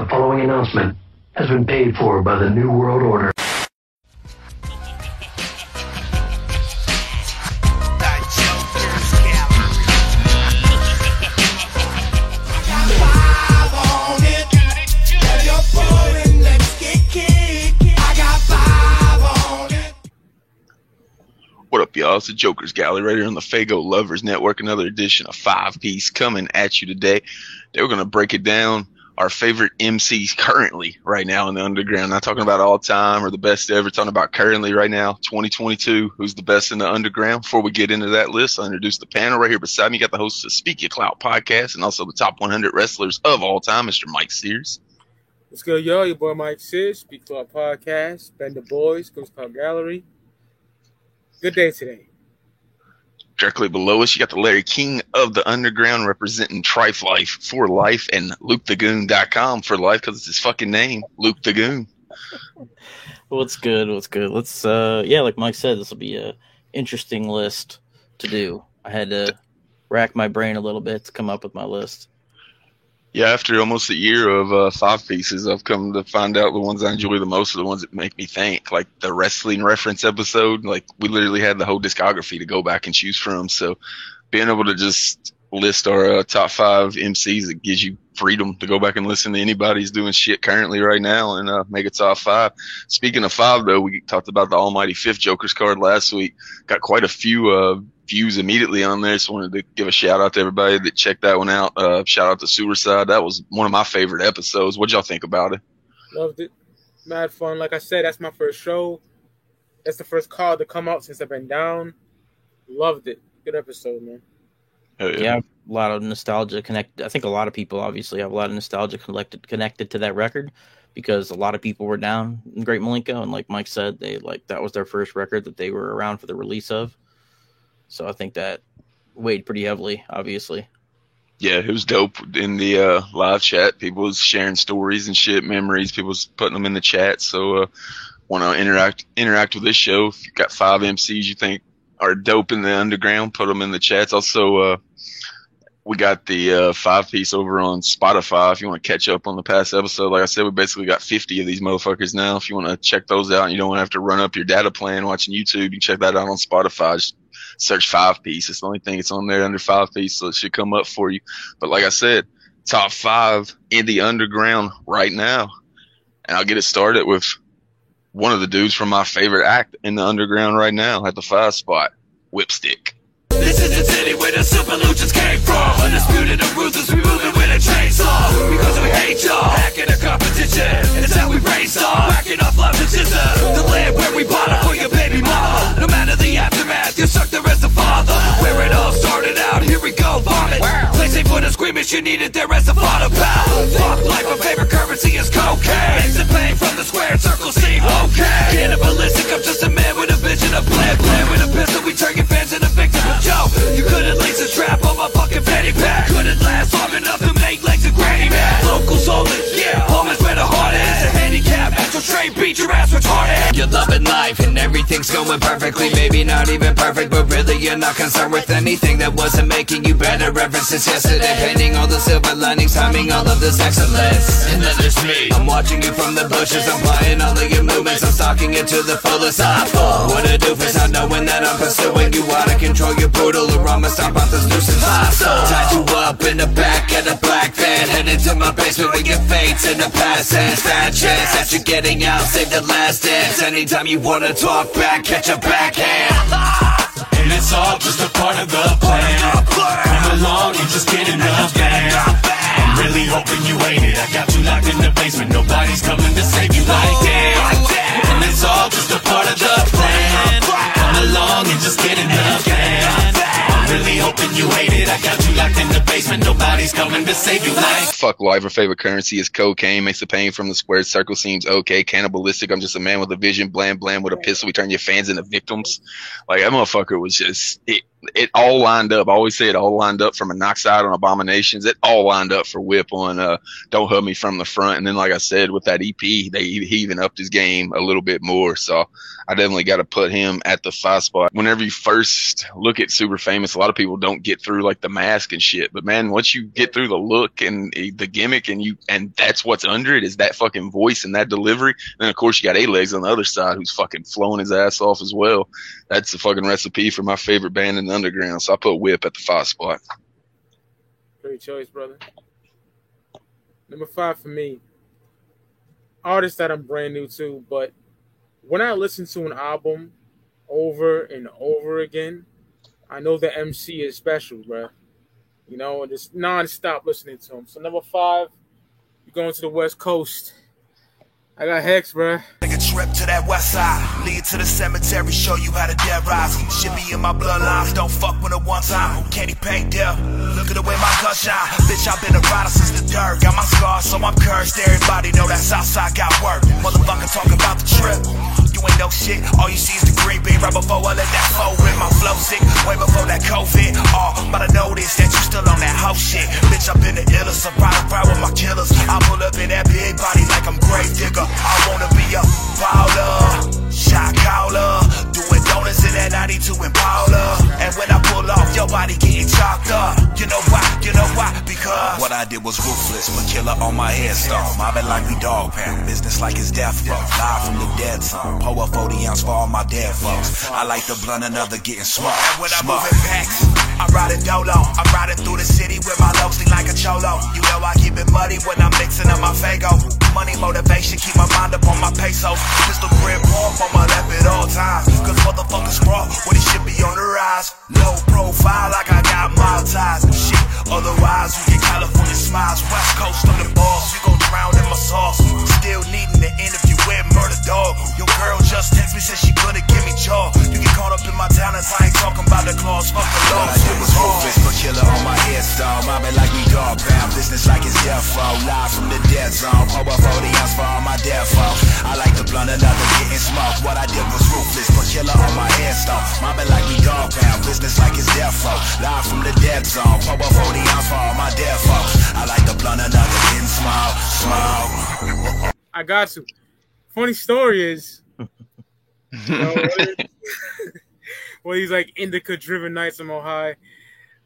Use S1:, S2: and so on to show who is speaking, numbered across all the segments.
S1: The following announcement has been paid for by the New World Order.
S2: What up, y'all? It's the Joker's Gallery right here on the Faygo Lovers Network. Another edition of Five Piece coming at you today. Today we're going to break it down. Our favorite MCs currently right now in the underground. Not talking about all time or the best ever. Talking about currently right now, 2022. Who's the best in the underground? Before we get into that list, I'll introduce the panel right here beside me. You got the host of Speak Your Clout podcast and also the top 100 wrestlers of all time, Mr. Mike Sears.
S3: What's good, y'all? Your boy Mike Sears, Speak Club Podcast, Bend the Boys, Ghost Club Gallery. Good day today.
S2: Directly below us, you got the Larry King of the Underground representing Trife Life for life and LukeTheGoon.com for life because it's his fucking name, Luke the Goon.
S4: What's good? What's good? Let's uh yeah, like Mike said, this will be a interesting list to do. I had to rack my brain a little bit to come up with my list.
S2: Yeah, after almost a year of uh, five pieces, I've come to find out the ones I enjoy the most are the ones that make me think. Like the wrestling reference episode, like we literally had the whole discography to go back and choose from. So being able to just list our uh, top five MCs, it gives you freedom to go back and listen to anybody's doing shit currently right now and uh, make a top five. Speaking of five, though, we talked about the Almighty Fifth Joker's card last week. Got quite a few uh, views immediately on there. So wanted to give a shout out to everybody that checked that one out. Uh, shout out to Suicide. That was one of my favorite episodes. What'd y'all think about it?
S3: Loved it. Mad fun. Like I said, that's my first show. That's the first call to come out since I've been down. Loved it. Good episode, man.
S2: Hell
S4: Yeah, a lot of nostalgia connected. I think a lot of people obviously have a lot of nostalgia connected connected to that record because a lot of people were down in Great Milenko, and like Mike said, they like that was their first record that they were around for the release of. So I think that weighed pretty heavily, obviously.
S2: Yeah, it was dope in the uh, live chat. People was sharing stories and shit, memories. People was putting them in the chat. So, uh, want to interact interact with this show? If you got five MCs you think are dope in the underground, put them in the chats. Also, uh, we got the uh, five piece over on Spotify. If you want to catch up on the past episode, like I said, we basically got 50 of these motherfuckers now. If you want to check those out and you don't have to run up your data plan watching YouTube, you can check that out on Spotify. Just search five piece. It's the only thing that's on there under five piece, so it should come up for you. But like I said, top five in the underground right now. And I'll get it started with one of the dudes from my favorite act in the underground right now at the five spot, Whipstick.
S5: This is the city where the super luchas came from. Undisputed and ruthless, we moving with a chainsaw. Because we hate y'all, hacking the competition. And it's how we raise on. Whacking off love and scissor. The land where we bought for your baby mama. No matter you suck the rest of father. Where it all started out, here we go, vomit. Place ain't for the squeamish, you needed there as a fodder pal. Fuck life, my favorite currency is cocaine. Makes it pain from the square circle seem okay. Cannibalistic, I'm just a man with a vision, a plan, plan with a pistol. We turn your fans into victims. But yo, you couldn't lace a strap on my fucking fanny pack. Couldn't last long enough to make legs a granny man. Locals only, straight, beat your ass retarded. You're loving life and everything's going perfectly. Maybe not even perfect, but really you're not concerned with anything that wasn't making you better ever since yesterday. Painting all the silver linings, timing all of this excellence. And then there's me. I'm watching you from the bushes. I'm playing all of your movements. I'm stalking you to the fullest. I fall. What a doofus, not knowing that I'm pursuing you out of control. You're brutal, or I'ma stomp out this nuisance. I saw. Tied you up in the back of the black van. Headed to my basement with your fates in the past. Fat chance that you're getting out. Save the last dance. Anytime you wanna talk back, catch a backhand.
S6: And it's all just a part of the plan. Come along and just get van. I'm really hoping you ain't it. I got you locked in the basement. Nobody's coming to save you like that. And it's all just a part of the plan. Come along and just get van. I'm really hoping you hate it. I got you locked in the basement. Nobody's coming to save you like
S2: Fuck life, our favorite currency is cocaine. Makes the pain from the squared circle seems okay. Cannibalistic, I'm just a man with a vision. Bland, bland with a pistol. We turn your fans into victims. Like, that motherfucker was just, it, it all lined up. I always say it all lined up from a Knockside on Abominations. It all lined up for Whip on uh, Don't Hug Me from the Front. And then, like I said, with that EP, they he even upped his game a little bit more. So I definitely got to put him at the five spot. Whenever you first look at Super Famous, lot of people don't get through like the mask and shit. But man, once you get through the look and the gimmick and you and that's what's under it is that fucking voice and that delivery. And then of course you got A Legs on the other side who's fucking flowing his ass off as well. That's the fucking recipe for my favorite band in the underground. So I put Whip at the five spot.
S3: Great choice, brother. Number five for me. Artist that I'm brand new to, but when I listen to an album over and over again, I know the MC is special, bro. You know, just non-stop listening to him. So number five, you're going to the West Coast. I got Hex, bro.
S7: Trip to that west side. Lead to the cemetery, show you how to dead rise. Should be in my bloodlines. Don't fuck with it one time. Candy paint there. Look at the way my gun shine. Bitch, I've been a rider since the dirt. Got my scars, so I'm cursed. Everybody know that Southside got work. Motherfucker talking about the trip. You ain't no shit. All you see is the green bean right before I let that flow rip. My flow sick, way before that COVID. Oh, but I noticed that you still on that house shit. Bitch, I've been the illest. I'm proud with my killers. I pull up in that big body like I'm grave digger. I wanna be a baller, shot caller, in that 92 Impala. And when I pull off, your body getting chopped up. You know why? You know why? Because what I did was ruthless, but killer on my headstone. Mobbing like we dog pound, business like it's death row. Live from the dead zone, pour a 40 ounce for all my dead folks. I like the blunt, another getting smart. And when I'm moving back, I'm riding dolo. I'm riding through the city with my low like a cholo. You know I keep it muddy when I'm mixing up my Faygo. Money motivation, keep my mind up on my pesos. Pistol grip off on my lap at all times. Cause motherfuckers raw when it should be on the rise. Low profile like I got mild ties and shit. Otherwise, you get California smiles. West Coast on the balls, you gon' drown in my sauce. Still needing the interview with Murder Dog. Your girl just text me, said she gonna give me jaw. You get caught up in my talents, I ain't talking about the claws. Fuck the law. It was ruthless, but killer on my headstone. Mobbing like we dog pound. Business like it's death row. Live from the dead zone. Up 40 ounce for all my dead folks. I like the blunt, another getting smoked. What I did was ruthless, but killer on my headstone. Mobbing like we dog pound. Business like it's death row. Live from the dead zone. Pour up 40 ounce for all my dead folks. I like the blunt, another getting small, small.
S3: I got to. Funny story is, you know, when- when he's like indica driven nights, I'm all high.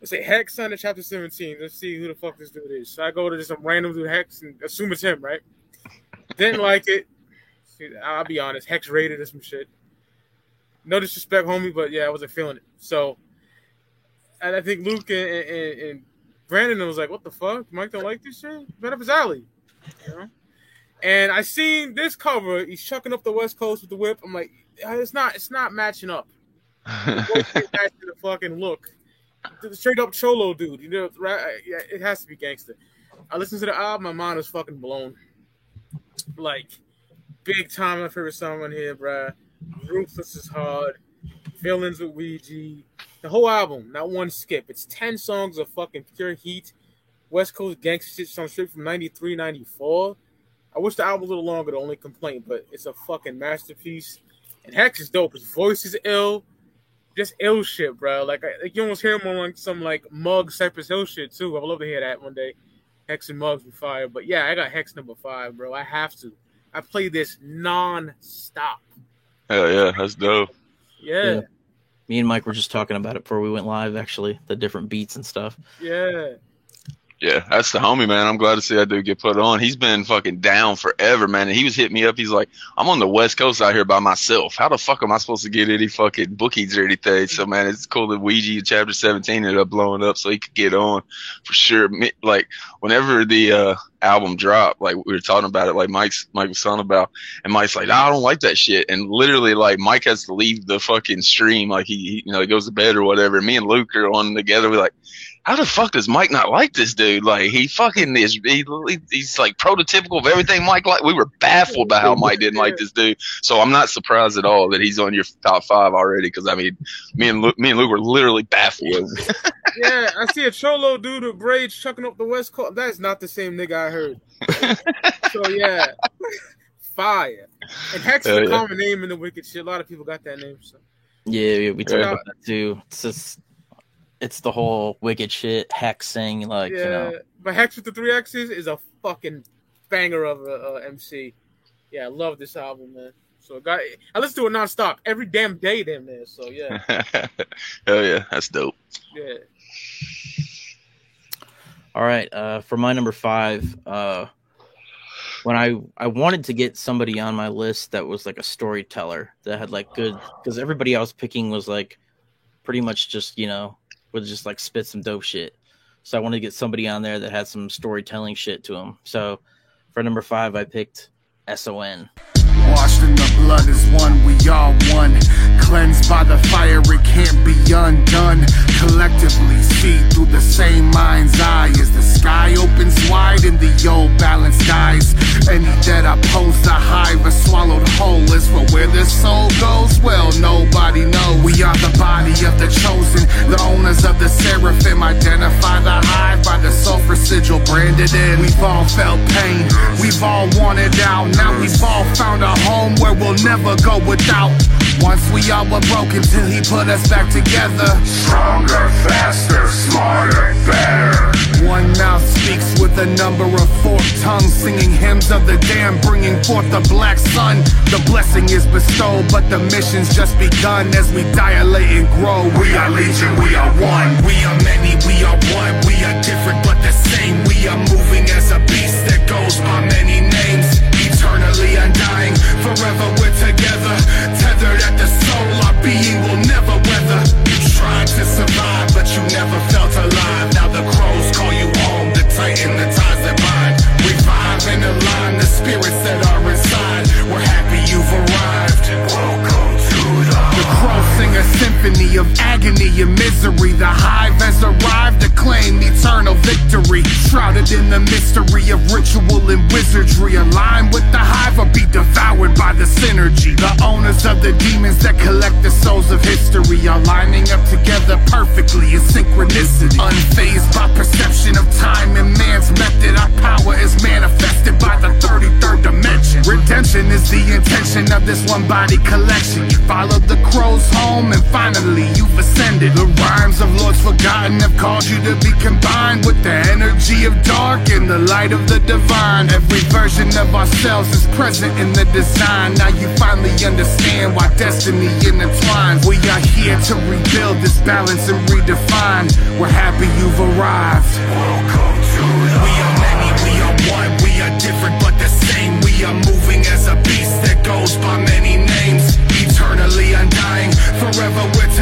S3: I say Hex on the chapter 17. Let's see who the fuck this dude is. So I go to just some random dude Hex and assume it's him, right? Didn't like it. I'll be honest, Hex rated or some shit. No disrespect, homie, but yeah, I wasn't feeling it. So, and I think Luke and, and, and Brandon was like, "What the fuck? Mike don't like this shit? Right up his alley." You know? And I seen this cover. He's chucking up the West Coast with the whip. I'm like, it's not, it's not matching up. Matching the fucking look. The straight up cholo dude. You know, right? Yeah, it has to be gangster. I listened to the album. My mind was fucking blown. Like, big time. My favorite song on here, bruh. Ruthless is hard. Feelings with Ouija. The whole album, not one skip. It's 10 songs of fucking pure heat. West Coast gangster shit, some shit from 93, 94. I wish the album was a little longer, the only complaint, but it's a fucking masterpiece. And Hex is dope. His voice is ill. Just ill shit, bro. Like, I, like you almost hear him on like some like Mug Cypress Hill shit too. I would love to hear that one day. Hex and Muggs be fire. But yeah, I got Hex number five, bro. I have to. I play this non-stop.
S2: Hell yeah, that's dope.
S3: Yeah,
S4: Yeah. Me and Mike were just talking about it before we went live. Actually, the different beats and stuff.
S3: yeah.
S2: Yeah, that's the homie, man. I'm glad to see that dude get put on. He's been fucking down forever, man. And he was hitting me up. He's like, I'm on the West Coast out here by myself. How the fuck am I supposed to get any fucking bookies or anything? So, man, it's cool that Ouija chapter 17 ended up blowing up so he could get on for sure. Like, whenever the uh, album dropped, like, we were talking about it, like Mike's, Mike was talking about, and Mike's like, nah, I don't like that shit. And literally, like, Mike has to leave the fucking stream. Like, he, he you know, he goes to bed or whatever. And me and Luke are on together. We're like, how the fuck does Mike not like this dude? Like he fucking is. He, he's like prototypical of everything Mike like. We were baffled by how Mike didn't like this dude. So I'm not surprised at all that he's on your top five already. Because I mean, me and Luke, me and Luke were literally baffled.
S3: yeah, I see a cholo dude with braids chucking up the West Coast. That is not the same nigga I heard. so yeah, fire. And Hex is
S2: Hell
S3: a
S2: yeah.
S3: common name in the wicked shit. A lot of people got that name. So
S4: Yeah, yeah we talked
S2: Yeah.
S4: about that too. It's just it's the whole wicked shit, hexing, like
S3: yeah,
S4: you know.
S3: but Hex with the three X's is a fucking banger of a, a MC. Yeah, I love this album, man. So, got I listen to it nonstop every damn day, damn near. So, yeah,
S2: Hell yeah, that's dope.
S3: yeah.
S4: All right, uh, for my number five, uh, when I I wanted to get somebody on my list that was like a storyteller that had like good because everybody I was picking was like pretty much just you know would just like spit some dope shit. So I wanted to get somebody on there that had some storytelling shit to them. So for number five, I picked SON.
S8: Washed in the blood is one, we all one. Cleansed by the fire, it can't be undone. Collectively see through the same mind's eye as the sky opens wide in the old balanced skies. Any that oppose the hive are swallowed whole. As for where the soul goes, well, nobody knows. We are the body of the chosen, the owners of the seraphim. Identify the hive by the sulfur sigil branded in. We've all felt pain, we've all wanted out. Now we've all found a home where we'll never go without. Once we all were broken till he put us back together.
S9: Stronger, faster, smarter, better.
S8: One mouth speaks with a number of forked tongues, singing hymns of the damned, bringing forth the black sun. The blessing is bestowed, but the mission's just begun as we dilate and grow.
S9: We are legion, we are one.
S8: We are many, we are one. We are different but the same. We are moving as a beast that goes by many names. Eternally undying, forever we're together. Tethered at the soul, our being will never weather. You tried to survive, but you never felt alive. Now the crows call you home, the titan, the ties that bind. Revive and align the spirits that are inside. We're happy you've arrived.
S9: Welcome to the
S8: The crows sing a symphony of agony and misery. The hive has arrived to claim eternal victory. Shrouded in the mystery of ritual and wizardry. Align with the hive or be devoured by the synergy. The owners of the demons that collect the souls of history are lining up together perfectly in synchronicity. Unfazed by perception of time and man's method. Our power is manifested by the 33rd dimension. Redemption is the intention of this one body collection. You followed the crows home and finally you've ascended. The rhymes of Lords Forgotten have called you to be combined with the energy of dark and the light of the divine. Every version of ourselves is present in the design. Now you finally understand why destiny intertwines. We are here to rebuild this balance and redefine. We're happy you've arrived.
S9: welcome to the
S8: We are many, we are one, we are different but the same. We are moving as a beast that goes by many names. Forever we're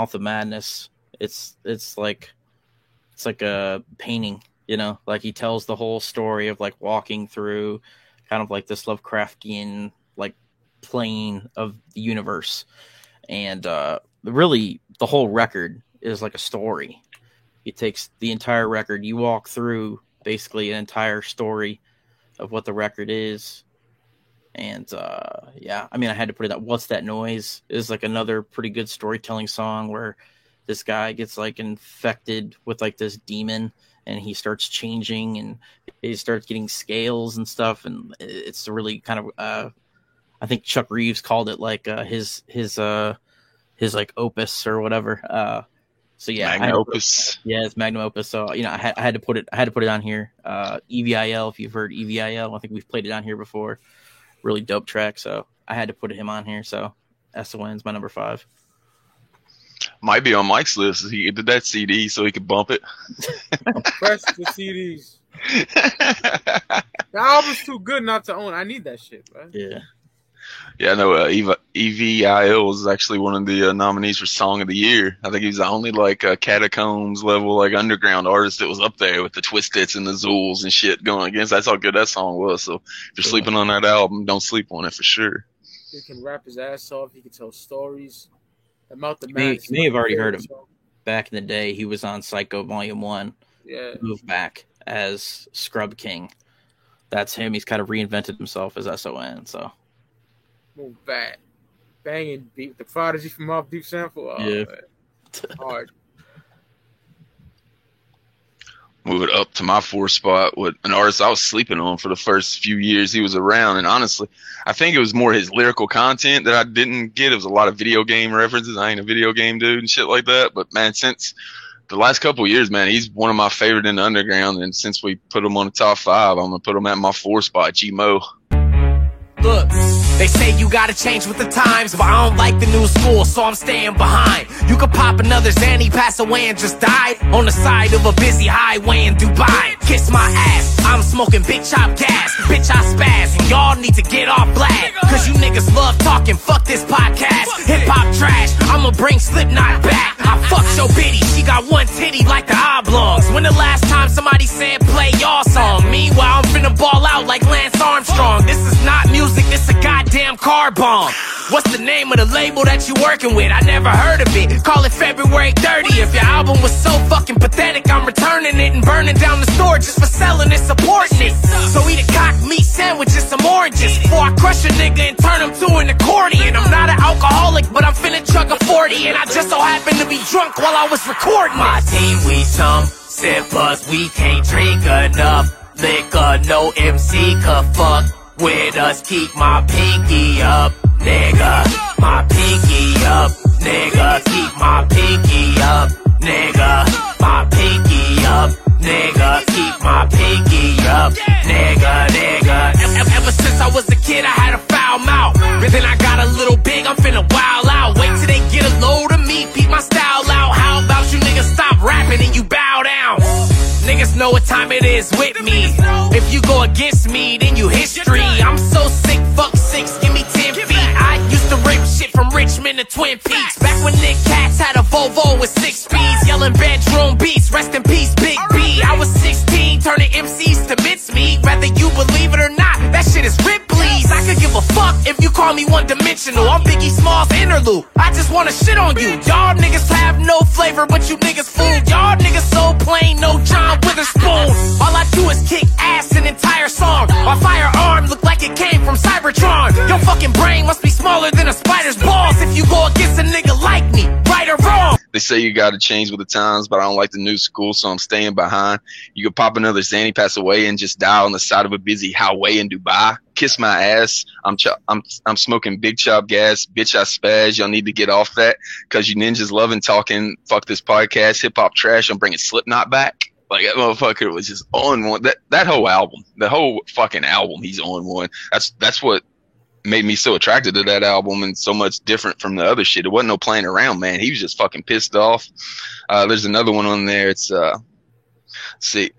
S4: mouth of madness. It's it's like it's like a painting you know? Like he tells the whole story of like walking through kind of like this lovecraftian like plane of the universe. And uh really the whole record is like a story. It takes the entire record. You walk through basically an entire story of what the record is and uh yeah i mean i had to put it out what's that noise is like another pretty good storytelling song where this guy gets like infected with like this demon and he starts changing and he starts getting scales and stuff and it's really kind of uh i think chuck reeves called it like uh his his uh his like opus or whatever uh so yeah I had
S2: Magna
S4: to-
S2: opus.
S4: yeah, it's Magnum Opus. So you know, I had, I had to put it. I had to put it on here. Uh, EVIL. If you've heard EVIL, I think we've played it on here before. Really dope track. So I had to put him on here. So SON's my number five.
S2: Might be on Mike's list. He did that CD so he could bump it.
S3: Press the CDs. The album's too good not to own. I need that shit, bro.
S4: Yeah.
S2: Yeah, I know uh, Eva, EVIL was actually one of the uh, nominees for Song of the Year. I think he was the only like uh, catacombs level like underground artist that was up there with the Twiztids and the Zools and shit going against. That's how good that song was. So if you're sleeping on that album, don't sleep on it for sure.
S3: He can rap his ass off. He can tell stories. About the
S4: You may, you may have already heard him back in the day. He was on Psycho Volume One.
S3: Yeah.
S4: Move back as Scrub King. That's him. He's kind of reinvented himself as SON. So
S3: Move back. Banging beat the prodigy from off deep sample. Oh,
S4: Yeah.
S3: man. Hard.
S2: move it up to my four spot with an artist I was sleeping on for the first few years he was around. And honestly, I think it was more his lyrical content that I didn't get. It was a lot of video game references. I ain't a video game dude and shit like that. But man, since the last couple of years, man, he's one of my favorite in the underground. And since we put him on the top five, I'm gonna put him at my four spot, G Mo.
S10: Look, they say you gotta change with the times, but I don't like the new school, so I'm staying behind. You could pop another Zanny, pass away, and just die on the side of a busy highway in Dubai. Kiss my ass, I'm smoking big chop gas, bitch I spaz, and y'all need to get off black. Cause you niggas love talking, fuck this podcast. Hip hop trash, I'ma bring Slipknot back. I fucked your bitty, she got one titty like the oblongs. When the last time somebody said play y'all song? Meanwhile, I'm finna ball out like Lance Armstrong. This is not music, this a goddamn car bomb. What's the name of the label that you working with? I never heard of it. Call it February 30th. Your album was so fucking pathetic, I'm returning it and burning down the store just for selling it, supporting it. So eat a cock meat sandwich and some oranges before I crush a nigga and turn him to an accordion. I'm not an alcoholic, but I'm finna chug a 40 and I just so happened to be drunk while I was recording. My team, we some sippers, we can't drink enough liquor. No MC could fuck with us. Keep my pinky up, nigga. My pinky up, nigga. Keep my pinky up, nigga. My pinky up, nigga. Keep my pinky up, nigga, nigga. Ever since I was a kid, I had a foul mouth. But then I got a little big, I'm finna wild out. Wait till they get a load of me, peep my style out. How about you niggas stop rapping and you bow? Niggas know what time it is with me. If you go against me, then you history. I'm so sick, fuck six, give me ten feet. I used to rip shit from Richmond to Twin Peaks. Back when Nick Katz had a Volvo with six speeds, yelling bedroom beats. Rest in peace, Big B. I was 16, turning MCs to mincemeat. Whether you believe it or not, that shit is Ripley's. If you call me one dimensional. I'm Biggie Smalls interlude. I just wanna shit on you. Y'all niggas have no flavor, but you niggas fool. Y'all niggas so plain, no John Witherspoon. All I do is kick ass an entire song. My firearm look like it came from Cybertron. Your fucking brain must be smaller than a spider's balls if you go against a nigga like me.
S2: They say you got to change with the times, but I don't like the new school, so I'm staying behind. You could pop another Zanny, pass away, and just die on the side of a busy highway in Dubai. Kiss my ass. I'm ch- I'm I'm smoking big chop gas. Bitch, I spaz. Y'all need to get off that because you ninjas loving talking. Fuck this podcast, hip hop trash. I'm bringing Slipknot back. Like that motherfucker was just on one. That that whole album, the whole fucking album, he's on one. That's that's what made me so attracted to that album and so much different from the other shit. It wasn't no playing around, man. He was just fucking pissed off. Uh, there's another one on there. It's uh, see,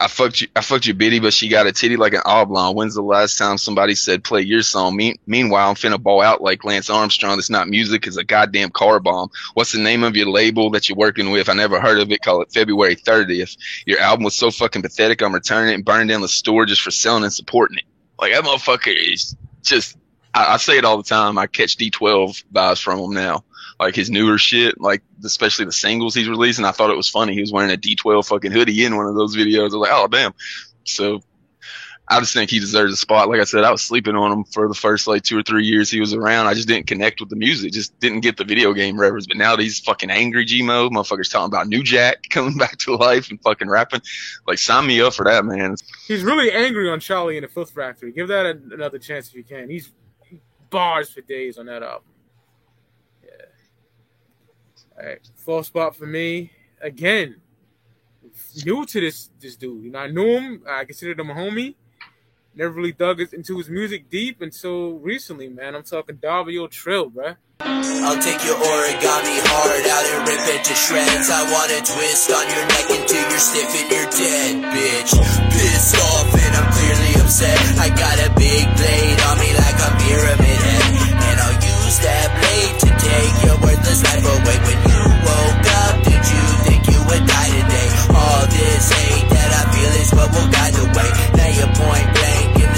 S2: I fucked you, I fucked your bitty, but she got a titty like an oblong. When's the last time somebody said play your song? Me- meanwhile, I'm finna ball out like Lance Armstrong. It's not music, it's a goddamn car bomb. What's the name of your label that you're working with? I never heard of it. Call it February 30th. Your album was so fucking pathetic. I'm returning it and burning down the store just for selling and supporting it. Like that motherfucker is just. I, I say it all the time. I catch D12 vibes from him now like his newer shit, like especially the singles he's releasing. I thought it was funny. He was wearing a D12 fucking hoodie in one of those videos. I was like, oh damn. So I just think he deserves a spot. Like I said, I was sleeping on him for the first like two or three years he was around. I just didn't connect with the music, just didn't get the video game reference. But now that he's fucking angry G mode, motherfuckers talking about New Jack coming back to life and fucking rapping. Like sign me up for that, man.
S3: He's really angry on Charlie and the Filth Factory. Give that a, another chance if you can. He's he bars for days on that album. Yeah. All right, fourth spot for me again. New to this this dude, you know, I knew him. I considered him a homie never really dug into his music deep until recently, man. I'm talking Darby O'Trill, bruh.
S11: I'll take your origami hard out and rip it to shreds. I wanna twist on your neck until you're stiff and you're dead, bitch. Pissed off and I'm clearly upset. I got a big blade on me like a pyramid head. And I'll use that blade to take your worthless life away. When you woke up, did you think you would die today? All this hate that I feel is what will guide the way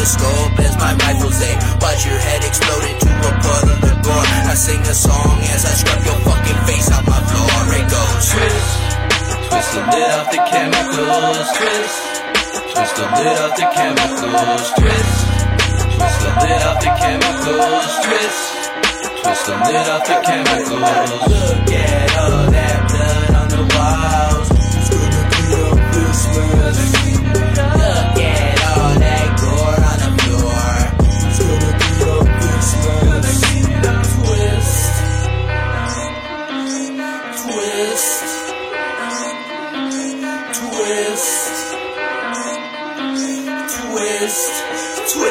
S11: scope as my rifles aim. Watch your head explode into a puddle of gore. I sing a song as I scrub your fucking face on my floor. It goes twist, twist the lid off the chemicals, twist, twist the lid off the chemicals, twist, twist the lid off the chemicals, twist, twist the lid off the chemicals. Look at all that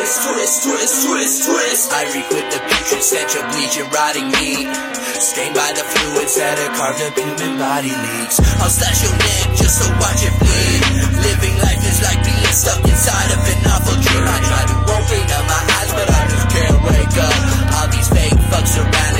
S11: Twist, twist, twist, twist, twist. I reek with the putrid stench of bleach and rotting meat. Stained by the fluids that have carved up human body leaks. I'll slash your neck just to watch it bleed. Living life is like being stuck inside of an awful dream. I try to open up my eyes, but I just can't wake up. All these fake fucks surrounding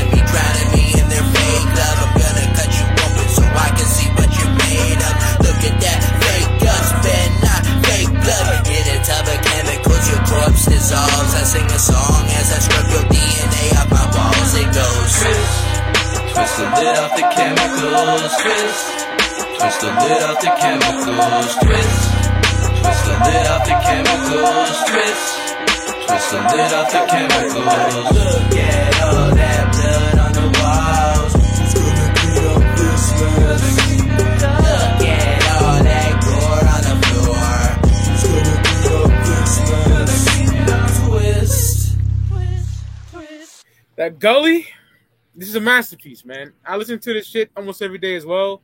S11: corpse. I sing a song as I scrub your DNA off my walls. It goes twist, twist the lid off the chemicals, twist, twist the lid off the chemicals, twist, twist the lid off the chemicals, twist, twist the lid off the chemicals. Look at That
S3: Gully, this is a masterpiece, man. I listen to this shit almost every day as well.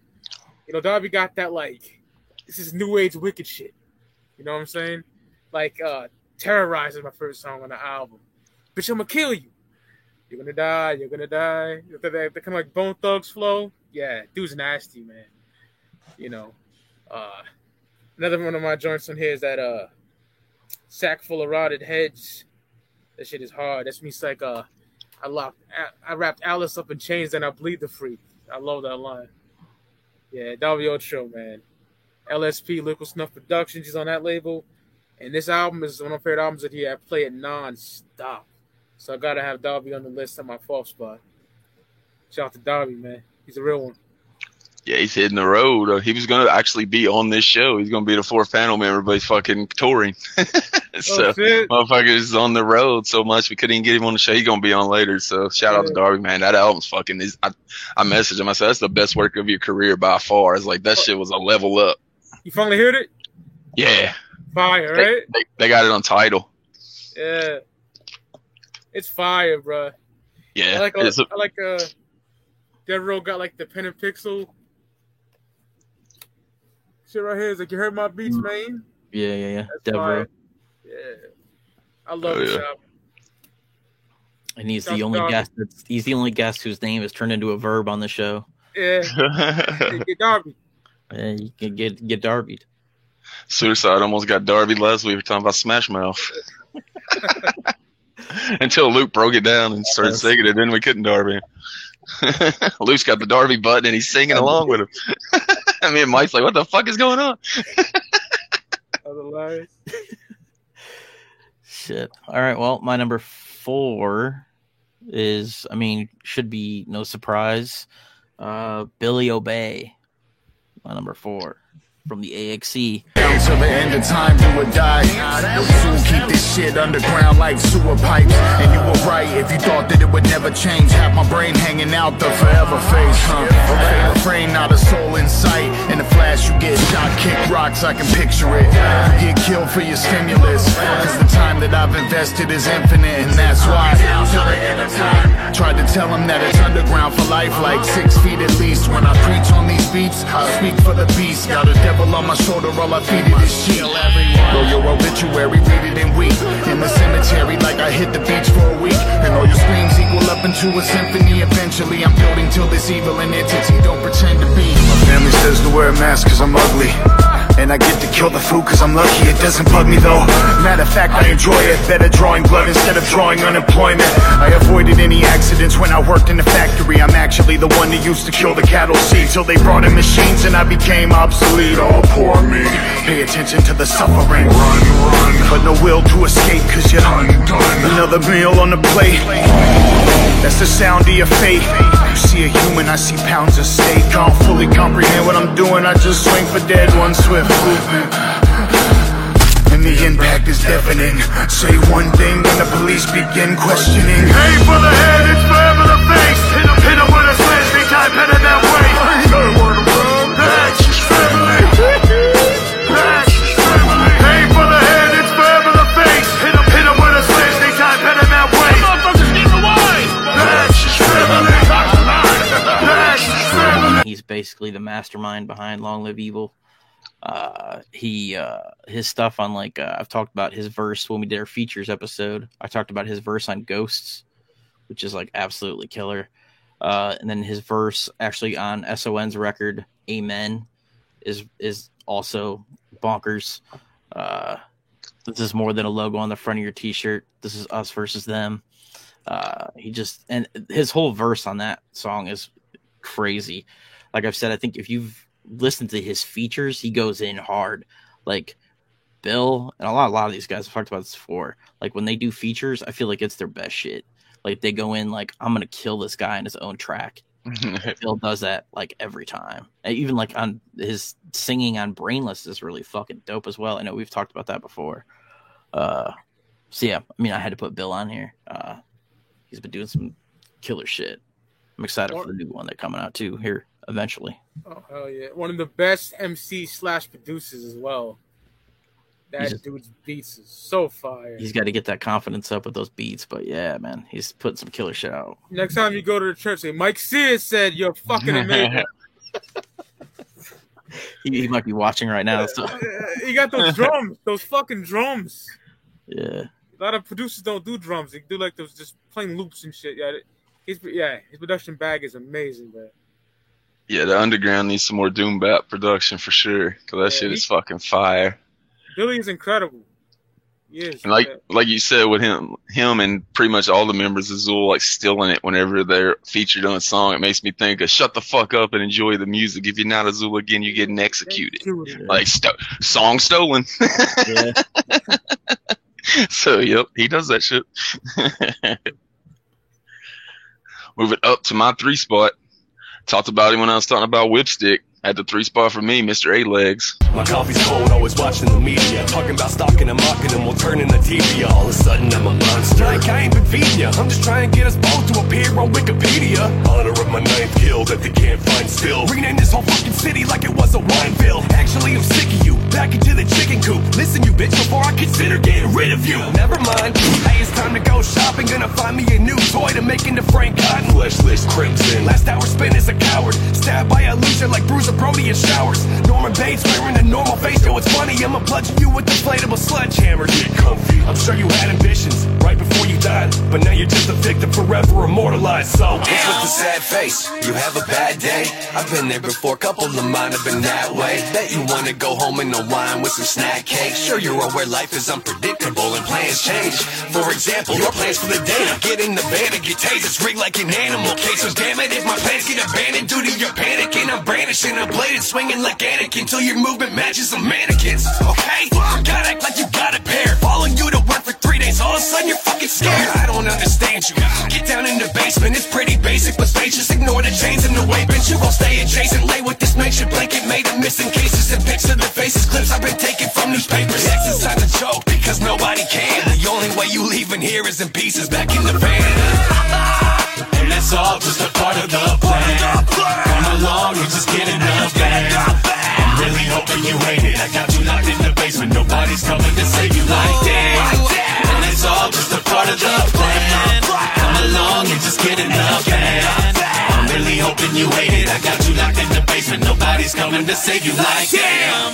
S3: You know, Darby got that like this is new age wicked shit. You know what I'm saying? Like uh Terrorize is my first song on the album. Bitch, I'ma kill you. You're gonna die, you're gonna die. The, the, the kind of like Bone Thugs flow. Yeah, dude's nasty, man. You know. Uh another one of my joints on here is that uh sack full of rotted heads. That shit is hard. That's me like uh I locked I wrapped Alice up in chains, then I bleed the freak. I love that line. Yeah, Darby Ocho, man. LSP Liquid Snuff Productions, he's on that label. And this album is one of my favorite albums that he I play it non-stop. So I gotta have Darby on the list at my fourth spot. Shout out to Darby, man. He's a real one.
S2: Yeah, he's hitting the road. Uh, he was going to actually be on this show. He's going to be the fourth panel member, but he's fucking touring. so,
S3: Oh,
S2: motherfucker's on the road so much we couldn't even get him on the show. He's going to be on later. So, shout out to Darby, man. That album's fucking. Is, I, I messaged him. I said, that's the best work of your career by far. It's like, that shit was a level up.
S3: You finally heard it?
S2: Yeah.
S3: Fire,
S2: They,
S3: right?
S2: they, they got it on title.
S3: Yeah. It's fire, bruh.
S2: Yeah.
S3: I like
S2: it's a-
S3: I like uh Dead Row got like the pen and pixel. Shit right here is like you heard my beats, mm. man.
S4: Yeah, yeah, yeah.
S3: That's
S4: Devereaux.
S3: Yeah. I love
S2: Oh,
S3: this
S2: yeah.
S3: album.
S4: And he's
S3: Sounds
S4: the only
S3: dark.
S4: guest that's he's the only guest whose name is turned into a verb on the show.
S3: Yeah. Hey, get Darby.
S4: Yeah, you can get get Darbied.
S2: Suicide almost got Darby last week. We were talking about Smash Mouth. Until Luke broke it down and started singing it, then we couldn't Darby. Luke's got the Darby button and he's singing along with him. I mean, Mike's like, "What the fuck is going on?"
S3: Otherwise.
S4: Shit. All right. Well, my number four is, I mean, should be no surprise. Uh, Billy Obey. My number four from the. AXE.
S8: Down till the end of time, do or die. Soon keep this shit underground like sewer pipes. And you were right if you thought that it would never change. Have my brain hanging out the forever face, huh? Okay, refrain, not a soul in sight. In the flash, you get shot, kick rocks, I can picture it. You get killed for your stimulus. Cause the time that I've invested is infinite, and that's why. Tried to tell him that it's underground for life, like six feet at least. When I preach on these beats, I speak for the beast. Got a devil on my shoulder, all I feed it is sheep. Roll your obituary, read it in weep. In the cemetery, like I hit the beach for a week. And all your screams equal up into a symphony. Eventually, I'm building till this evil entity don't pretend to be. My family says to wear a mask cause I'm ugly. And I get to kill the food cause I'm lucky, it doesn't bug me though. Matter of fact, I enjoy it. Better drawing blood instead of drawing unemployment. I avoided any accidents when I worked in the factory. I'm actually the one that used to kill the cattle seed till they brought in machines and I became obsolete. Oh, poor me. Pay attention to the suffering. Run, run. But no will to escape cause you're undone. Another meal on the plate. That's the sound of your fate. You see a human, I see pounds of steak. Can't fully comprehend what I'm doing. I just swing for dead, one swift movement. And the impact is deafening. Say one thing when the police begin questioning. Hey, for the head, it's forever the face. Hit him, hit him with a sledge, they type better that way.
S4: Basically the mastermind behind Long Live Evil. Uh, he uh, his stuff on like uh, I've talked about his verse when we did our features episode. I talked about his verse on Ghosts, which is like absolutely killer. Uh, and then his verse actually on SON's record, Amen, is is also bonkers. Uh, this is more than a logo on the front of your T-shirt. This is us versus them. Uh, he just and his whole verse on that song is crazy. Like I've said, I think if you've listened to his features, he goes in hard. Like Bill and a lot, a lot of these guys. I've talked about this before. Like when they do features, I feel like it's their best shit. Like they go in like I'm gonna kill this guy in his own track. Bill does that like every time. And even like on his singing on Brainless is really fucking dope as well. I know we've talked about that before. Uh, so yeah, I mean I had to put Bill on here. Uh, he's been doing some killer shit. I'm excited for the new one that's coming out too here eventually.
S3: Oh hell yeah! One of the best MC slash producers as well. That
S4: just-
S3: dude's beats is so fire.
S4: He's got to get that confidence up with those beats, but yeah, man, he's putting some killer shit out.
S3: Next time you go to the church, say Mike Sears said you're fucking amazing.
S4: He, he might be watching right now. So
S3: you got those drums, those fucking drums.
S4: yeah,
S3: A lot of producers don't do drums; they do like those just plain loops and shit. Yeah, his yeah, his production bag is amazing, man.
S2: Yeah, the underground needs some more doom bap production for sure. Cause that
S3: Yeah,
S2: shit
S3: he-
S2: is fucking fire.
S3: Billy is incredible. He is.
S2: And like
S3: yeah.
S2: like you said with him, him and pretty much all the members of Zool like stealing it whenever they're featured on a song. It makes me think of shut the fuck up and enjoy the music. If you're not a Zool again, you're getting executed. Like sto- song stolen.
S4: yeah.
S2: so yep, he does that shit. Move it up to my three spot. Talked about him when I was talking about Whipstick. At the three spot for me, Mr. A Legs.
S12: My coffee's cold, always watching the media. Talking about stalking and mocking them while turning the TV. All of a sudden, I'm a monster. Like I ain't been feeding ya. I'm just trying to get us both to appear on Wikipedia. Honor of my ninth guild that they can't find still. Rename this whole fucking city like it was a wineville. Actually, I'm sick of you. Back into the chicken coop. Listen, you bitch, before I consider getting rid of you. Never mind. Hey, it's time to go shopping. Gonna find me a new toy to make into Frank Cotton. Flesh list crimson. Last hour spent as a coward. Stabbed by a loser like Bruiser In showers. Norman Bates wearing a normal face. Yo, it's funny. I'ma bludgeon you with inflatable sledgehammer. Get comfy. I'm sure you had ambitions right before you died. But now you're just a victim forever immortalized. So,
S13: What's with the sad face? You have a bad day? I've been there before, couple of mine have been that way. Bet you wanna go home and no wine with some snack cake. Sure, you're aware life is unpredictable and plans change. For example, your plans for the day. Get in the van and get tased. It's rigged like an animal cage. So damn it, if my plans get abandoned due to your panic, and I'm brandishing a blade and swinging like Anakin till your movement matches some mannequins. Okay? Gotta act like you got a pair. Following you to work for three days, all of a sudden you're fucking scared. I don't understand you. Get down in the basement, it's pretty basic but spacious. Ignore the chains and the weight bench. You gon' stay adjacent, lay with this makeshift blanket made of missing cases and pics of the faces. Clips I've been taking from newspapers. X is not a joke because nobody can. The only way you leaving here is in pieces back in the van.
S12: And that's all just a part of the plan. Come along and just get enough band. I'm really hoping you hate it. I got you locked in the basement. Nobody's coming to save you like that. And it's all just a part of the plan. Come along and just get enough band. I'm really hoping you hate it. I got you locked in the basement. Nobody's coming to save you like damn.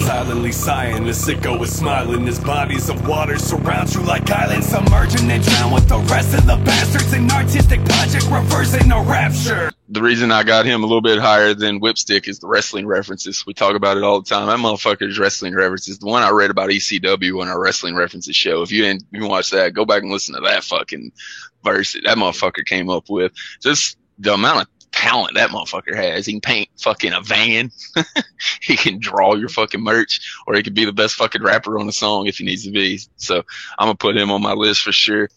S12: Silently sighing, the sicko is smiling. His bodies of water surround you like islands, submerging and drown with the rest of the bastards. An artistic project reversing a rapture.
S2: The reason I got him a little bit higher than Whipstick is the wrestling references. We talk about it all the time. That motherfucker's wrestling references. The one I read about ECW on our wrestling references show. If you didn't even watch that, go back and listen to that fucking verse that motherfucker came up with. Just the amount of talent that motherfucker has. He can paint fucking a van. he can draw your fucking merch, or he could be the best fucking rapper on a song if he needs to be. So I'm gonna put him on my list for sure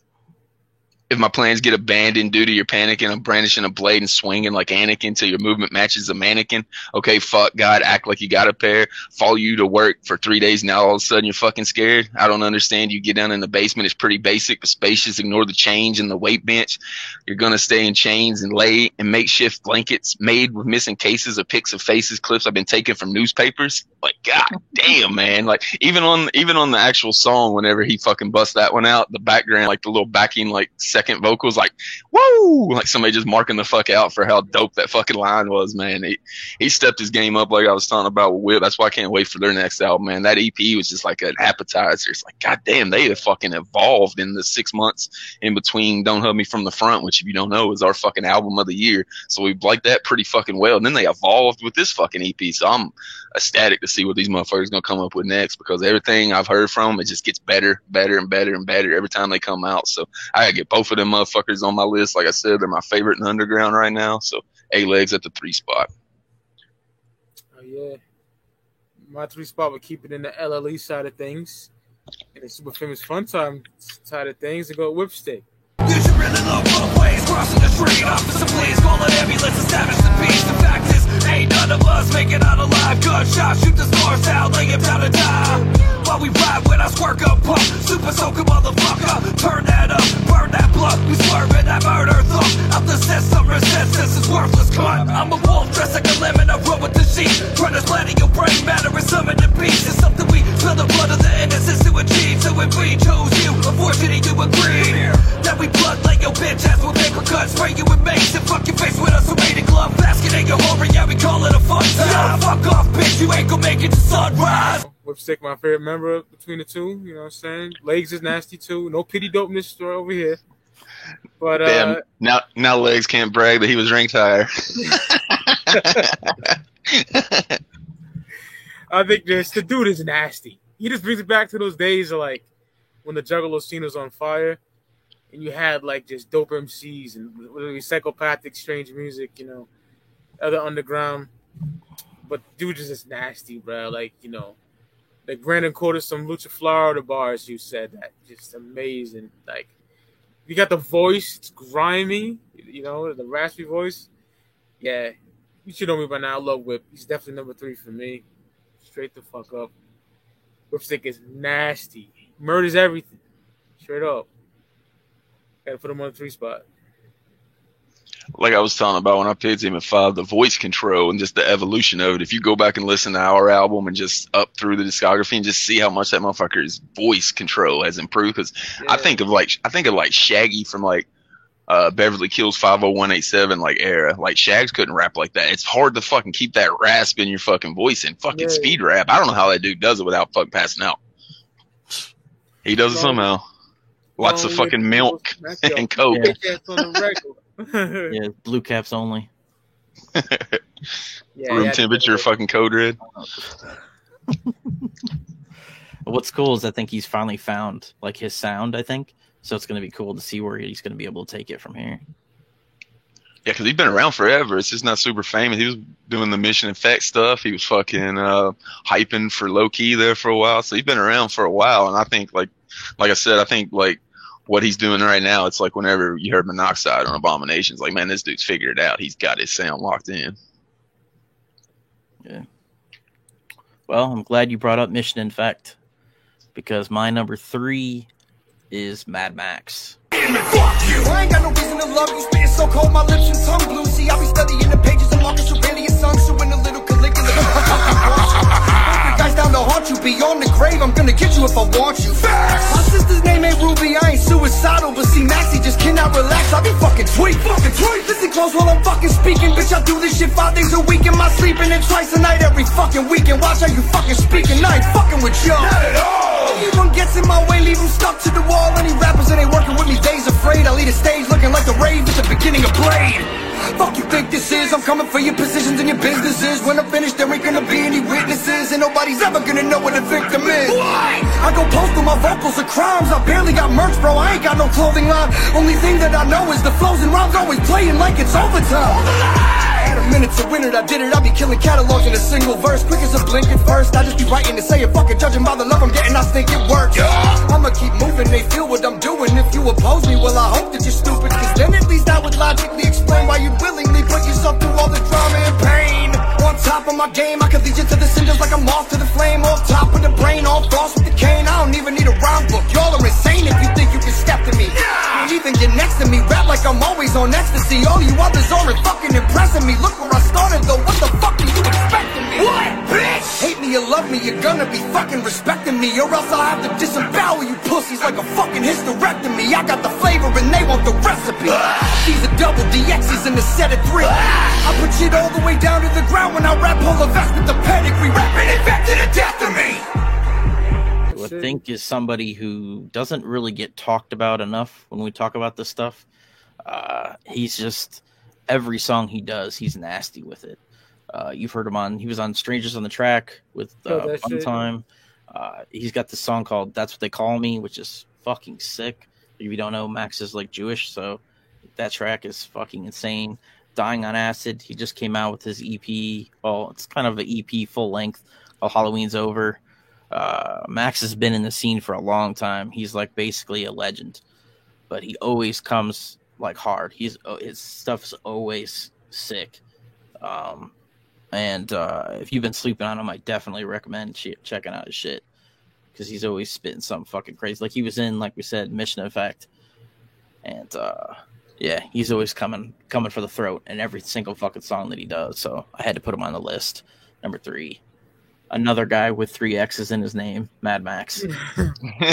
S2: if my plans get abandoned due to your panicking, I'm brandishing a blade and swinging like Anakin till your movement matches the mannequin. Okay, fuck God, act like you got a pair. Follow you to work for three days. Now all of a sudden you're fucking scared. I don't understand. You get down in the basement. It's pretty basic, but spacious. Ignore the change in the weight bench. You're gonna stay in chains and lay in makeshift blankets made with missing cases of pics of faces, clips I've been taking from newspapers. Like, God damn, man. Like even on even on the actual song, whenever he fucking busts that one out, the background, like the little backing, like second vocals, like woo, like somebody just marking the fuck out for how dope that fucking line was, man. He he stepped his game up, like I was talking about with Whip. That's why I can't wait for their next album, man. That EP was just like an appetizer. It's like, god damn, they have fucking evolved in the six months in between Don't Hug Me From the Front, which if you don't know is our fucking album of the year. So we liked that pretty fucking well. And then they evolved with this fucking EP. So I'm ecstatic to see what these motherfuckers gonna come up with next because everything I've heard from it just gets better, better, and better and better every time they come out. So I gotta get both of them motherfuckers on my list. Like I said, they're my favorite in the underground right now. So A legs at the three spot.
S3: Oh yeah. My three spot would keep it in the LLE side of things. And the super famous fun time side of things and go whipstick.
S5: You should really love both ways, crossing the street. Officer, please call an ambulance, establish the peace. The fact is, ain't none of us make it out alive. Gunshot, shoot the stars out, lay him down to die. While we ride when I squirt up pump, super soaker motherfucker. Turn that up, burn that blood. We swerving that murder thought. Out the system, resist, this is worthless cunt. I'm a wolf dressed like a lemon, I run with the sheep. Trying to splatter your brain matter and summon the beast. It's something we spill the blood of the innocents to achieve. So if we chose you, unfortunately you agree. That we blood like your bitch ass with paper cuts. Spray you with mace and fuck your face with us. Rated glove basket in your horror, yeah, we call it a fun time. Fuck off, bitch, you ain't gonna make it to sunrise.
S3: Whipstick, my favorite member between the two. You know what I'm saying? Legs is nasty too. No pity dope in story over here. But uh,
S2: Damn, now now legs can't brag that he was ranked higher.
S3: I think this the dude is nasty. He just brings it back to those days of like when the Juggalo scene was on fire, and you had like just dope MCs and really psychopathic, strange music, you know, other underground. But dude is just nasty, bro. Like you know, like Brandon quoted some Lucha Florida bars. You said that just amazing. Like you got the voice, it's grimy, you know, the raspy voice. Yeah, you should know me by now. I love Whip. He's definitely number three for me. Straight the fuck up. Whipstick is nasty. Murders everything. Straight up. Gotta put him on the three spot.
S2: Like I was talking about when I played him at five, the voice control and just the evolution of it. If you go back and listen to our album and just up through the discography and just see how much that motherfucker's voice control has improved. Cause I think of like, I think of like Shaggy from like, uh, Beverly Kills 50187 like era. Like Shags couldn't rap like that. It's hard to fucking keep that rasp in your fucking voice and fucking
S3: Yeah.
S2: speed rap. I don't know how that dude does it without fucking passing out. He does it somehow. Lots of fucking milk and coke.
S3: Ass on the regular.
S4: Yeah, blue caps only.
S3: Yeah,
S2: Room
S3: yeah,
S2: temperature fucking code red.
S4: What's cool is I think he's finally found like his sound. I think so. It's going to be cool to see where he's going to be able to take it from here.
S2: Yeah, because he's been around forever. It's just not super famous. He was doing the Mission Effect stuff. He was fucking uh, hyping for low key there for a while. So he's been around for a while. And I think, like, like I said, I think like what he's doing right now. It's like whenever you heard Monoxide on Abominations, like, man, this dude's figured it out. He's got his sound locked in.
S4: Yeah. Well, I'm glad you brought up Mission Infect because my number three is Mad Max.
S14: I ain't got no reason to love you. Spitting so cold, my lips and tongue blue. See, I be studying the pages of Marcus Aurelius' son, so in a little Caligula. Down to haunt you beyond the grave. I'm gonna get you if I want you. My sister's name ain't Ruby. I ain't suicidal, but see, Maxie just cannot relax. I be fucking tweet, fucking tweet. Listen close while I'm fucking speaking, bitch. I do this shit five days a week in my sleep, and then twice a night every fucking weekend. Watch how you fucking speaking. I ain't fucking with y'all. Not at all. Anyone gets in my way, leave them stuck to the wall. Any rappers that ain't working with me, they's afraid. I lead a stage looking like the rave at the beginning of Blade. Fuck you think this is? I'm coming for your positions and your businesses. When I'm finished, there ain't gonna be any witnesses, and nobody's ever gonna know what a victim is. I go post with my vocals of crimes. I barely got merch, bro. I ain't got no clothing line. Only thing that I know is the flows and rhymes always playing like it's overtime. Had a minute to win it, I did it. I be killing catalogs in a single verse. Quick as a blink at first. I just be writing and saying, fuck it, judging by the love I'm getting, I think it works. I'ma keep moving, they feel what I'm doing. If you oppose me, well, I hope that you're stupid. Cause then at least I would logically explain why you'd willingly put yourself through all the drama and pain. On top of my game, I can lead you to the cinders like I'm off to the flame. Off top of the brain, all frost with the cane. I don't even need a rhyme book. Y'all are insane if you think you can step to me. Can't even get next to me. Rap like I'm always on ecstasy. All you others aren't fucking impressing me. Look where I started though. What the fuck expecting me? What, bitch? Hate me or love me, you're gonna be fucking respecting me. Or else I'll have to disembowel you pussies like a fucking hysterectomy. I got the flavor and they want the recipe. These are double DXs in a set of three. I put shit all the way down to the ground when I rap Polar Vest with the pedigree. Rapping it back to the death of me.
S4: who I think is somebody who doesn't really get talked about enough when we talk about this stuff. Uh, he's just every song he does, he's nasty with it. Uh, you've heard him on. He was on Strangers on the Track with
S3: Oh,
S4: uh, Fun
S3: shit.
S4: Time. Uh, he's got this song called "That's What They Call Me," which is fucking sick. If you don't know, Max is like Jewish, so that track is fucking insane. Dying on Acid. He just came out with his EP. Well, it's kind of an EP full length. Called Halloween's Over. Uh, Max has been in the scene for a long time. He's like basically a legend, but he always comes like hard. He's uh, his stuff's always sick. Um, and uh, if you've been sleeping on him, I definitely recommend che- checking out his shit because he's always spitting something fucking crazy. Like he was in, like we said, Mission Effect, and uh, yeah, he's always coming coming for the throat in every single fucking song that he does. So I had to put him on the list. Number three, another guy with three X's in his name, Mad Max.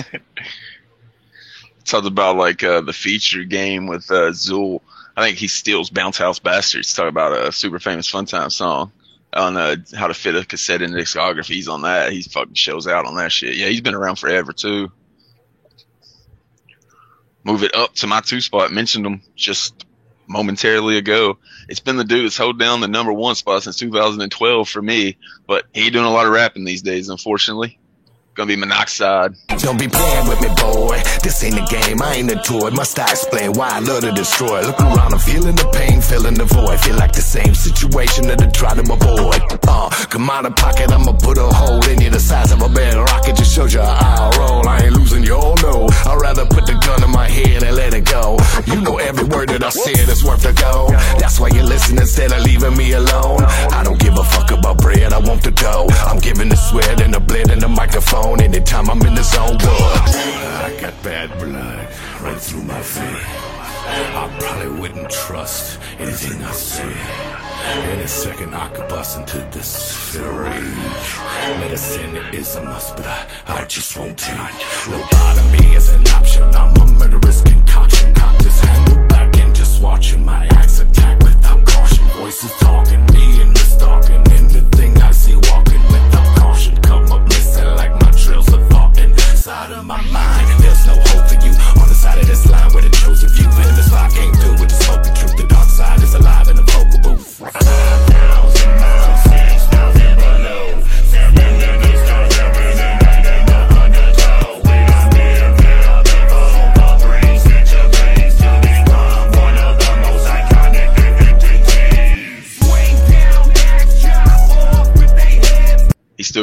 S2: Talked about like uh, the feature game with uh, Zool. I think he steals Bounce House Bastards. Talk about a super famous Fun Time song on uh, how to fit a cassette in discography. He's on that. He fucking shows out on that shit. Yeah, he's been around forever too. Move it up to my two spot. Mentioned him just momentarily ago. It's been the dude that's held down the number one spot since 2012 for me, but he doing a lot of rapping these days, unfortunately. Gonna be Monoxide.
S15: Don't be playing with me, boy. This ain't a game, I ain't a toy. Must I explain why I love to destroy? Look around, I'm feeling the pain, feeling the void. Feel like the same situation that I try to avoid. Uh, come out of pocket, I'ma put a hole in you the size of a bad rocket. Just shows you how I roll. I ain't losing, you all know. I'd rather put the gun in my head and let it go. You know every word that I said is worth a go. That's why you listen instead of leaving me alone. I don't give a fuck about bread, I want the dough. I'm giving the sweat and the blend in the microphone anytime I'm in the zone. Good.
S6: I got bad blood right through my vein. I probably wouldn't trust anything I say. Any second I could bust into this rage. Medicine is a must, but I, I just won't take. Lobotomy is an option. I'm a murderous concoction. Cock this handle back and just watching my axe attack without caution. Voices talking, me and the stalking. Inside of my mind. There's no hope for you on the side of this line where the chosen few in this lie came through with the spoken truth. The dark side is alive in the vocal booth.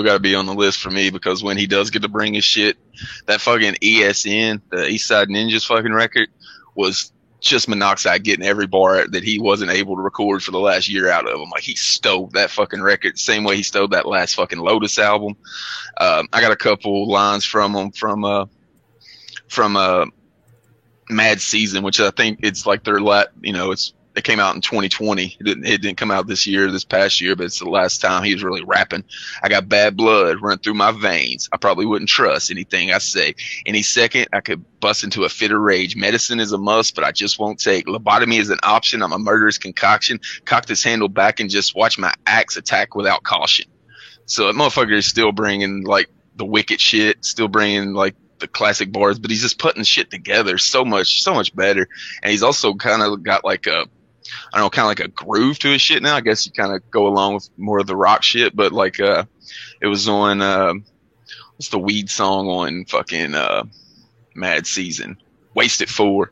S2: Still got to be on the list for me because when he does get to bring his shit, that fucking ESN, the East Side Ninjas fucking record, was just Monoxide getting every bar that he wasn't able to record for the last year out of him. Like he stole that fucking record, same way he stole that last fucking Lotus album. Um, I got a couple lines from him from uh from uh Mad Season, which I think it's like their la you know, it's it came out in 2020. It didn't, it didn't come out this year, this past year, but it's the last time he was really rapping. I got bad blood running through my veins. I probably wouldn't trust anything I say. Any second, I could bust into a fit of rage. Medicine is a must, but I just won't take. Lobotomy is an option. I'm a murderous concoction. Cock this handle back and just watch my axe attack without caution. So that motherfucker is still bringing like the wicked shit, still bringing like the classic bars, but he's just putting shit together so much, so much better. And he's also kind of got like a I don't know, kind of like a groove to his shit now. I guess you kind of go along with more of the rock shit, but like, uh, it was on, uh, what's the weed song on fucking, uh, Mad Season? Wasted Four.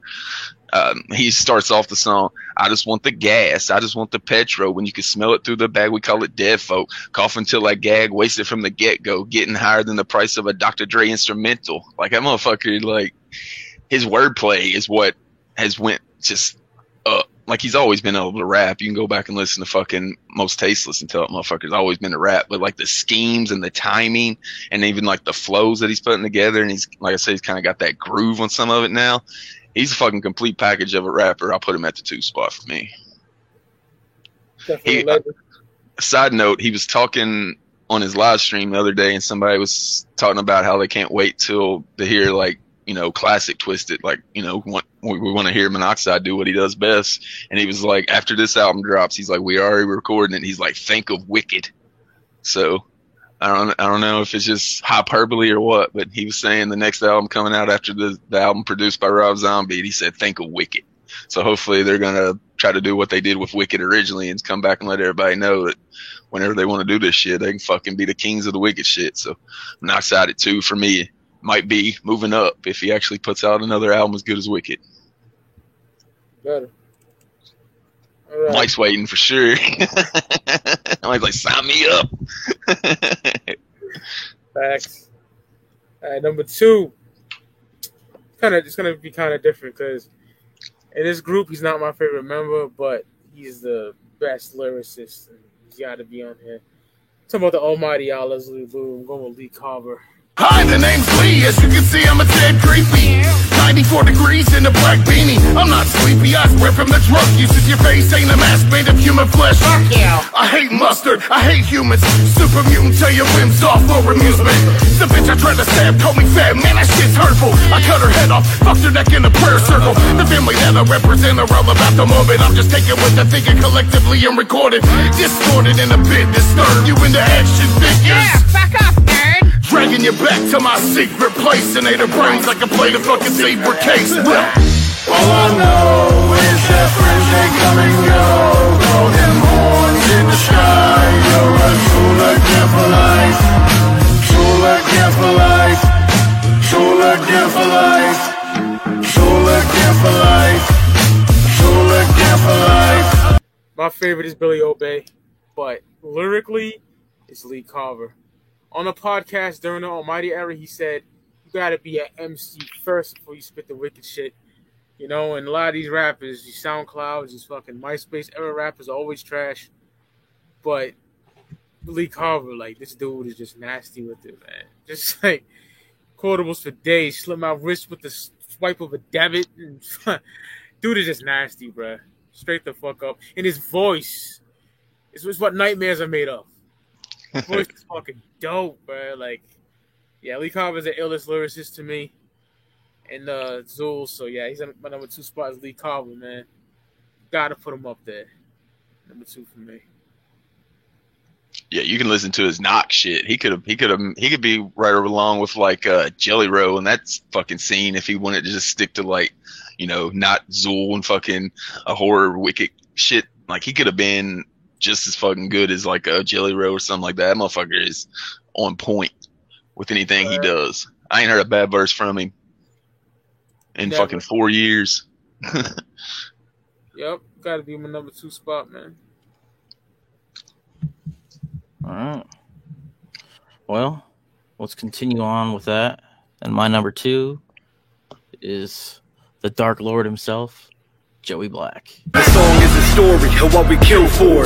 S2: Um, he starts off the song, I just want the gas. I just want the petro. When you can smell it through the bag, we call it dead folk. Cough until I gag, wasted from the get go, getting higher than the price of a Dr. Dre instrumental. Like that motherfucker, like his wordplay is what has went just up. Like he's always been able to rap. You can go back and listen to fucking Mostasteless and tell that motherfucker's always been a rap. But like the schemes and the timing and even like the flows that he's putting together and he's like I said, he's kind of got that groove on some of it now he's a fucking complete package of a rapper. I'll put him at the two spot for me. He, uh, side note, he was talking on his live stream the other day, and somebody was talking about how they can't wait till to hear like you know classic Twiztid, like you know want, we, we want to hear Monoxide do what he does best. And he was like, after this album drops, he's like, we already recording it. He's like, think of Wicked. So I don't I don't know if it's just hyperbole or what, but he was saying the next album coming out after the, the album produced by Rob Zombie, he said think of Wicked. So hopefully they're gonna try to do what they did with Wicked originally and come back and let everybody know that whenever they want to do this shit, they can fucking be the kings of the wicked shit. So I'm not excited too. For me, might be moving up if he actually puts out another album as good as Wicked.
S3: Better.
S2: Right. Mike's waiting for sure. Mike's like, sign me up.
S3: Facts. All right, number two. Kind of, it's gonna be kind of different because in this group, he's not my favorite member, but he's the best lyricist. And he's got to be on here. Talking about the Almighty Allah Zulu. I'm going with Lee Carver.
S8: Hi, the name's Lee. As you can see, I'm a tad creepy. 94 degrees in a black beanie. I'm not sleepy. I swear from the drug usage, your face ain't a mask made of human flesh. Fuck you. I hate mustard. I hate humans. Super mutant, tell your whims off for amusement. The bitch I tried to stab told me fat. Man, that shit's hurtful. I cut her head off, fucked her neck in a prayer circle. The family that I represent are all about the moment. I'm just taking what they're thinking collectively and recorded. Distorted and a bit disturbed. You into action figures.
S16: Yeah, fuck off, nerd.
S8: Dragging you back to my secret place and ate brains like a plate of fucking zebra case. All I know is that friends come and go. Horns in the sky. You're a for life. For life. For life. For life. For life.
S3: My favorite is Billy Obey, but lyrically, it's Lee Carver on a podcast during the Almighty era, he said, "You got to be an MC first before you spit the wicked shit." You know, and a lot of these rappers, these SoundClouds, these fucking MySpace era rappers, are always trash. But Lee Carver, like this dude, is just nasty with it, man. Just like quotables for days, slit my wrist with the swipe of a debit. dude is just nasty, bro. Straight the fuck up. And his voice is what nightmares are made of. His voice is fucking dope, bro. Like, yeah, Lee Carver's the illest lyricist to me. And uh Zool, so yeah, he's on my number two spot is Lee Carver, man. Gotta put him up there. Number two for me.
S2: Yeah, you can listen to his knock shit. He could have, he could have, he could be right along with like uh, Jelly Roll and that's fucking scene if he wanted to just stick to like, you know, not Zool and fucking a horror wicked shit. Like he could have been just as fucking good as like a Jelly Roll or something like that. that motherfucker is on point with anything right. he does. I ain't heard a bad verse from him in Never. fucking four years.
S3: yep, gotta be my number two spot, man.
S4: All right. Well, let's continue on with that. And my number two is the Dark Lord himself, Joey Black.
S17: The song is a story of what we kill for.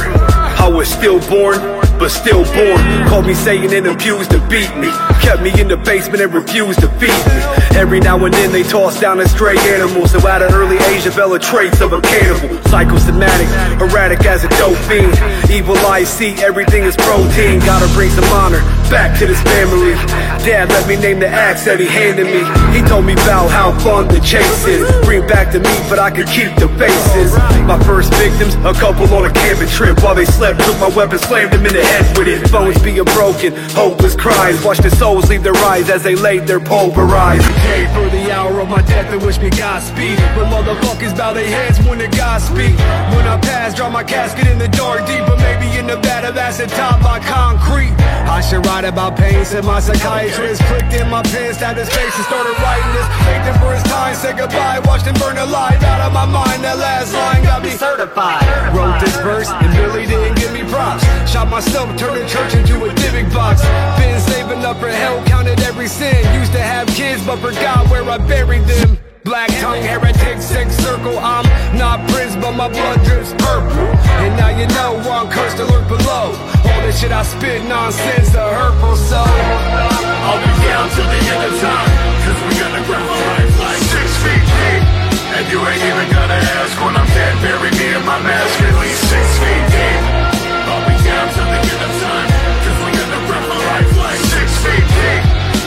S17: I was still born, but still born. Called me saying and abused to beat me. Kept me in the basement and refused to feed me. Every now and then they toss down a stray animal. So at an early age develop traits of a cannibal. Psychosomatic, erratic as a dope fiend. Evil eyes see everything is protein. Gotta bring some honor back to this family. Dad let me name the axe that he handed me. He told me about how fun the chase is. Bring back the meat, but I could keep the faces. My first victims, a couple on a camping trip. While they slept, took my weapon, slammed them in the head with it. Bones being broken, hopeless cries. Watched the souls leave their eyes as they laid their pulverized. Pray for the hour of my death and wish me Godspeed. But motherfuckers bow their heads when the God speak. When I pass, draw my casket in the dark deep, but maybe in Nevada that's the top by concrete. I should write about pain, said my psychiatrist. Clicked in my pen, stabbed his face and started writing this. Thanked him for his time, said goodbye, watched him burn alive out of my mind. That last line got me certified. Wrote this verse and Billy didn't give me props. Shot myself, turned the church into a divot box. Been saving up for hell, counted every sin. Used to have kids, but forgot where I buried them. Black tongue, heretic, sex circle. I'm not Prince, but my blood drips purple. And now you know why I'm cursed to lurk below. All this shit I spit, nonsense, a hurtful soul.
S9: I'll be down till the end of time. Cause we gonna ground life And you ain't even gonna ask when I'm dead. Bury me in my mask at least six feet deep. I'll be down till the end of time. Cause we gonna ground for life like six feet deep.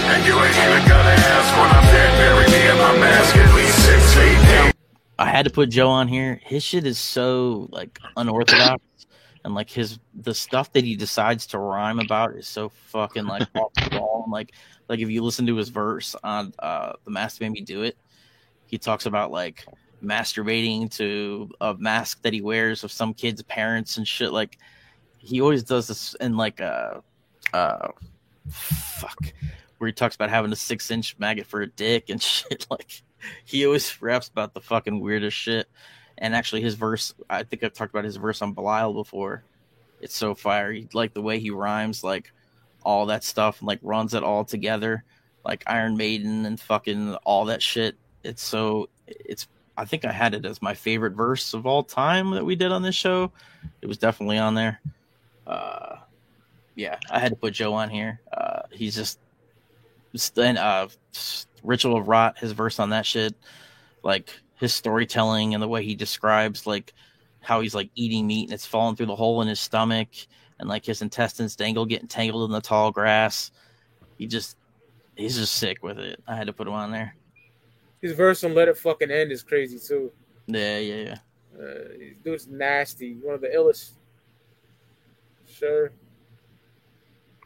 S9: And you ain't even gonna ask when I'm dead. Bury me in my mask at least six feet deep.
S4: I had to put Joe on here. His shit is so like unorthodox, and like his the stuff that he decides to rhyme about is so fucking like off the wall. And, like like if you listen to his verse on uh the Master Made Me Do It, he talks about like masturbating to a mask that he wears of some kid's parents and shit. Like he always does this in like uh uh fuck where he talks about having a six inch maggot for a dick and shit like he always raps about the fucking weirdest shit. And actually, his verse, I think I've talked about his verse on Belial before. It's so fiery. Like the way he rhymes, like all that stuff, and like runs it all together, like Iron Maiden and fucking all that shit. It's so, it's, I think I had it as my favorite verse of all time that we did on this show. It was definitely on there. Uh, yeah, I had to put Joe on here. Uh, he's just, then uh ritual of rot his verse on that shit like his storytelling and the way he describes like how he's like eating meat and it's falling through the hole in his stomach and like his intestines dangle getting tangled in the tall grass he just he's just sick with it i had to put him on there
S3: His verse on "Let It Fucking End" is crazy too.
S4: yeah yeah yeah
S3: Uh, this dude's nasty. One of the illest. Sure.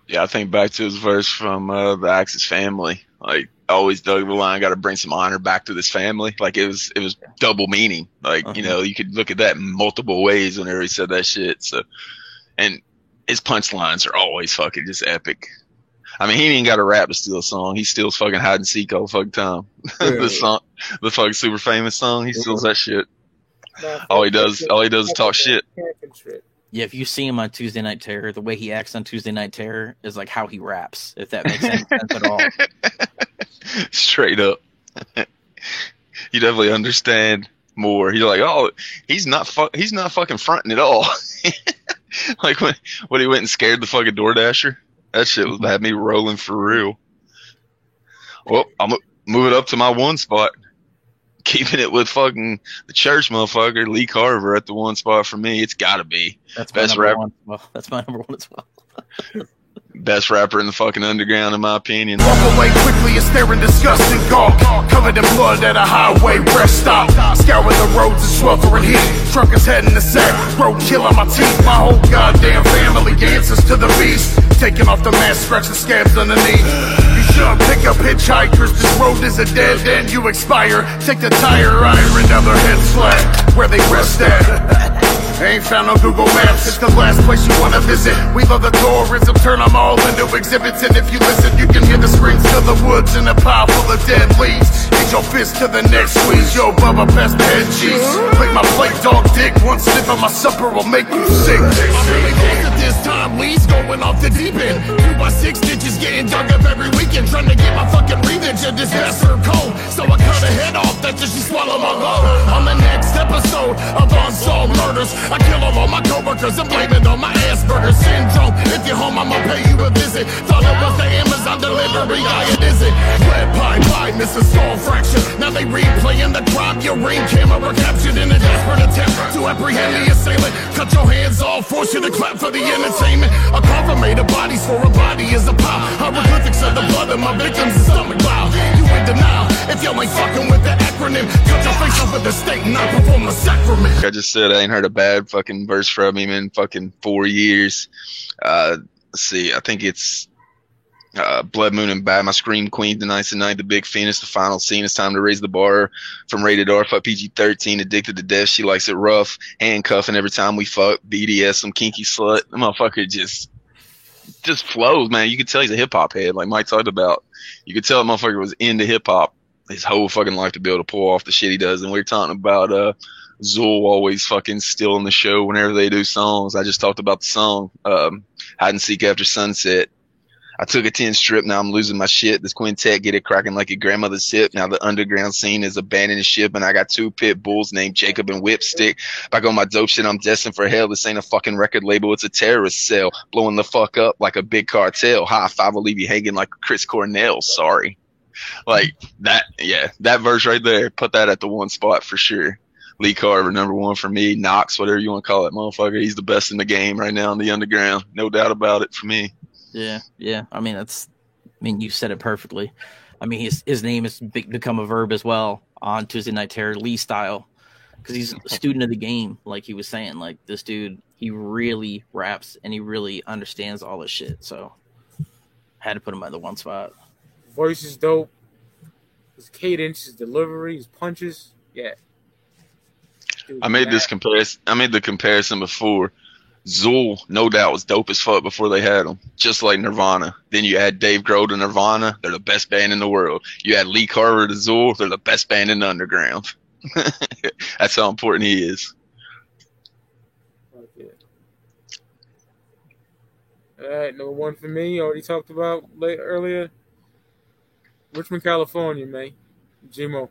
S2: Yeah, I think back to his verse from uh, the Axis family. Like, always dug the line, got to bring some honor back to this family. Like, it was it was double meaning. Like, you know, you could look at that multiple ways whenever he said that shit. So, and his punchlines are always fucking just epic. I mean, he ain't got a rap to steal a song. He steals fucking hide and seek all fucking time. the song, the fucking super famous song, he steals that shit. All he does, all he does is talk shit.
S4: yeah if you see him on tuesday night terror the way he acts on tuesday night terror is like how he raps if that makes any sense at all
S2: Straight up. you definitely understand more. You're like, oh, he's not fu- he's not fucking fronting at all. like when when he went and scared the fucking DoorDasher, that shit was had me rolling for real. Well, I'm moving up to my one spot, keeping it with fucking the church motherfucker Lee Carver at the one spot for me. It's got to be.
S4: That's my
S2: best rapper,
S4: one. Well that's my number one as well
S2: best rapper in the fucking underground, in my opinion.
S8: Walk away quickly and stare in disgust and gawk. Covered in blood at a highway rest stop. Scouring the roads and sweltering heat. Trunk his head in the sack. Roadkill on my teeth. My whole goddamn family answers to the beast. Taking off the mask, scratching scabs underneath. You should pick up hitchhikers. This road is a dead end. You expire. Take the tire iron down their heads flat. Where they rest at. Ain't found no Google Maps, it's the last place you wanna visit. We love the tourism, turn them all into exhibits. And if you listen, you can hear the screams of the woods and a pile full of dead leaves. Hit your fist to the next squeeze, yo, Bubba, the head cheese. Lick my plate, dog dick, one sip of my supper will make you sick.
S16: I'm really close this time, Lee's going off the deep end. Two by six stitches getting dug up every weekend, trying to get my fucking breathage of this bastard cold. So I cut her head off, that just she swallow my load. On the next episode of Unsolved Murders, I kill all my coworkers and blame it on my Asperger's syndrome. If you're home, I'ma pay you a visit. Thought it was the Amazon delivery guy, it isn't. Red pie pie, Mrs. Skull Fracture. Now they replaying the crime. Your ring camera captured in a desperate attempt to apprehend the assailant. Cut your hands off, force you to clap for the entertainment. A cover made of bodies for a body is a pile. Hieroglyphics of the blood of my victims is stomach bile. You in denial if y'all ain't fucking with the acronym. Cut your face off with the state and I perform the sacrament.
S2: I just said, I ain't heard a bad fucking verse from him in fucking four years. Uh, let's see, I think it's uh, Blood Moon and Bad, my Scream Queen, Tonight's the Night, The Big Phoenix, the final scene. It's time to raise the bar from rated R, fuck PG 13, addicted to death. She likes it rough, handcuffing every time we fuck, BDS, some kinky slut. The motherfucker just, just flows, man. You could tell he's a hip hop head, like Mike talked about. You could tell that motherfucker was into hip hop his whole fucking life to be able to pull off the shit he does. And we are talking about, uh, Zool always fucking stealing the show whenever they do songs. I just talked about the song, um, Hide and Seek After Sunset. I took a 10 strip. Now I'm losing my shit. This quintet get it cracking like your grandmother's hip. Now the underground scene is abandoning ship and I got two pit bulls named Jacob and Whipstick. Back on my dope shit, I'm destined for hell. This ain't a fucking record label. It's a terrorist cell blowing the fuck up like a big cartel. High five will leave you hanging like Chris Cornell. Sorry. Like that. Yeah. That verse right there. Put that at the one spot for sure. Lee Carver, number one for me. Knox, whatever you want to call it, motherfucker. He's the best in the game right now in the underground. No doubt about it for me.
S4: Yeah, yeah. I mean, that's. I mean, you said it perfectly. I mean, his his name has become a verb as well on Tuesday Night Terror, Lee style, because he's a student of the game. Like he was saying, like this dude, he really raps and he really understands all this shit. So, had to put him at the one spot.
S3: Voice is dope. His cadence, his delivery, his punches. Yeah.
S2: I made this comparison. I made the comparison before. Zool, no doubt, was dope as fuck before they had him, just like Nirvana. Then you add Dave Grohl to Nirvana, they're the best band in the world. You add Lee Carver to Zool, they're the best band in the underground. That's how important he is.
S3: All right, number one for me. Already talked about late earlier. Richmond, California, man. Gmo.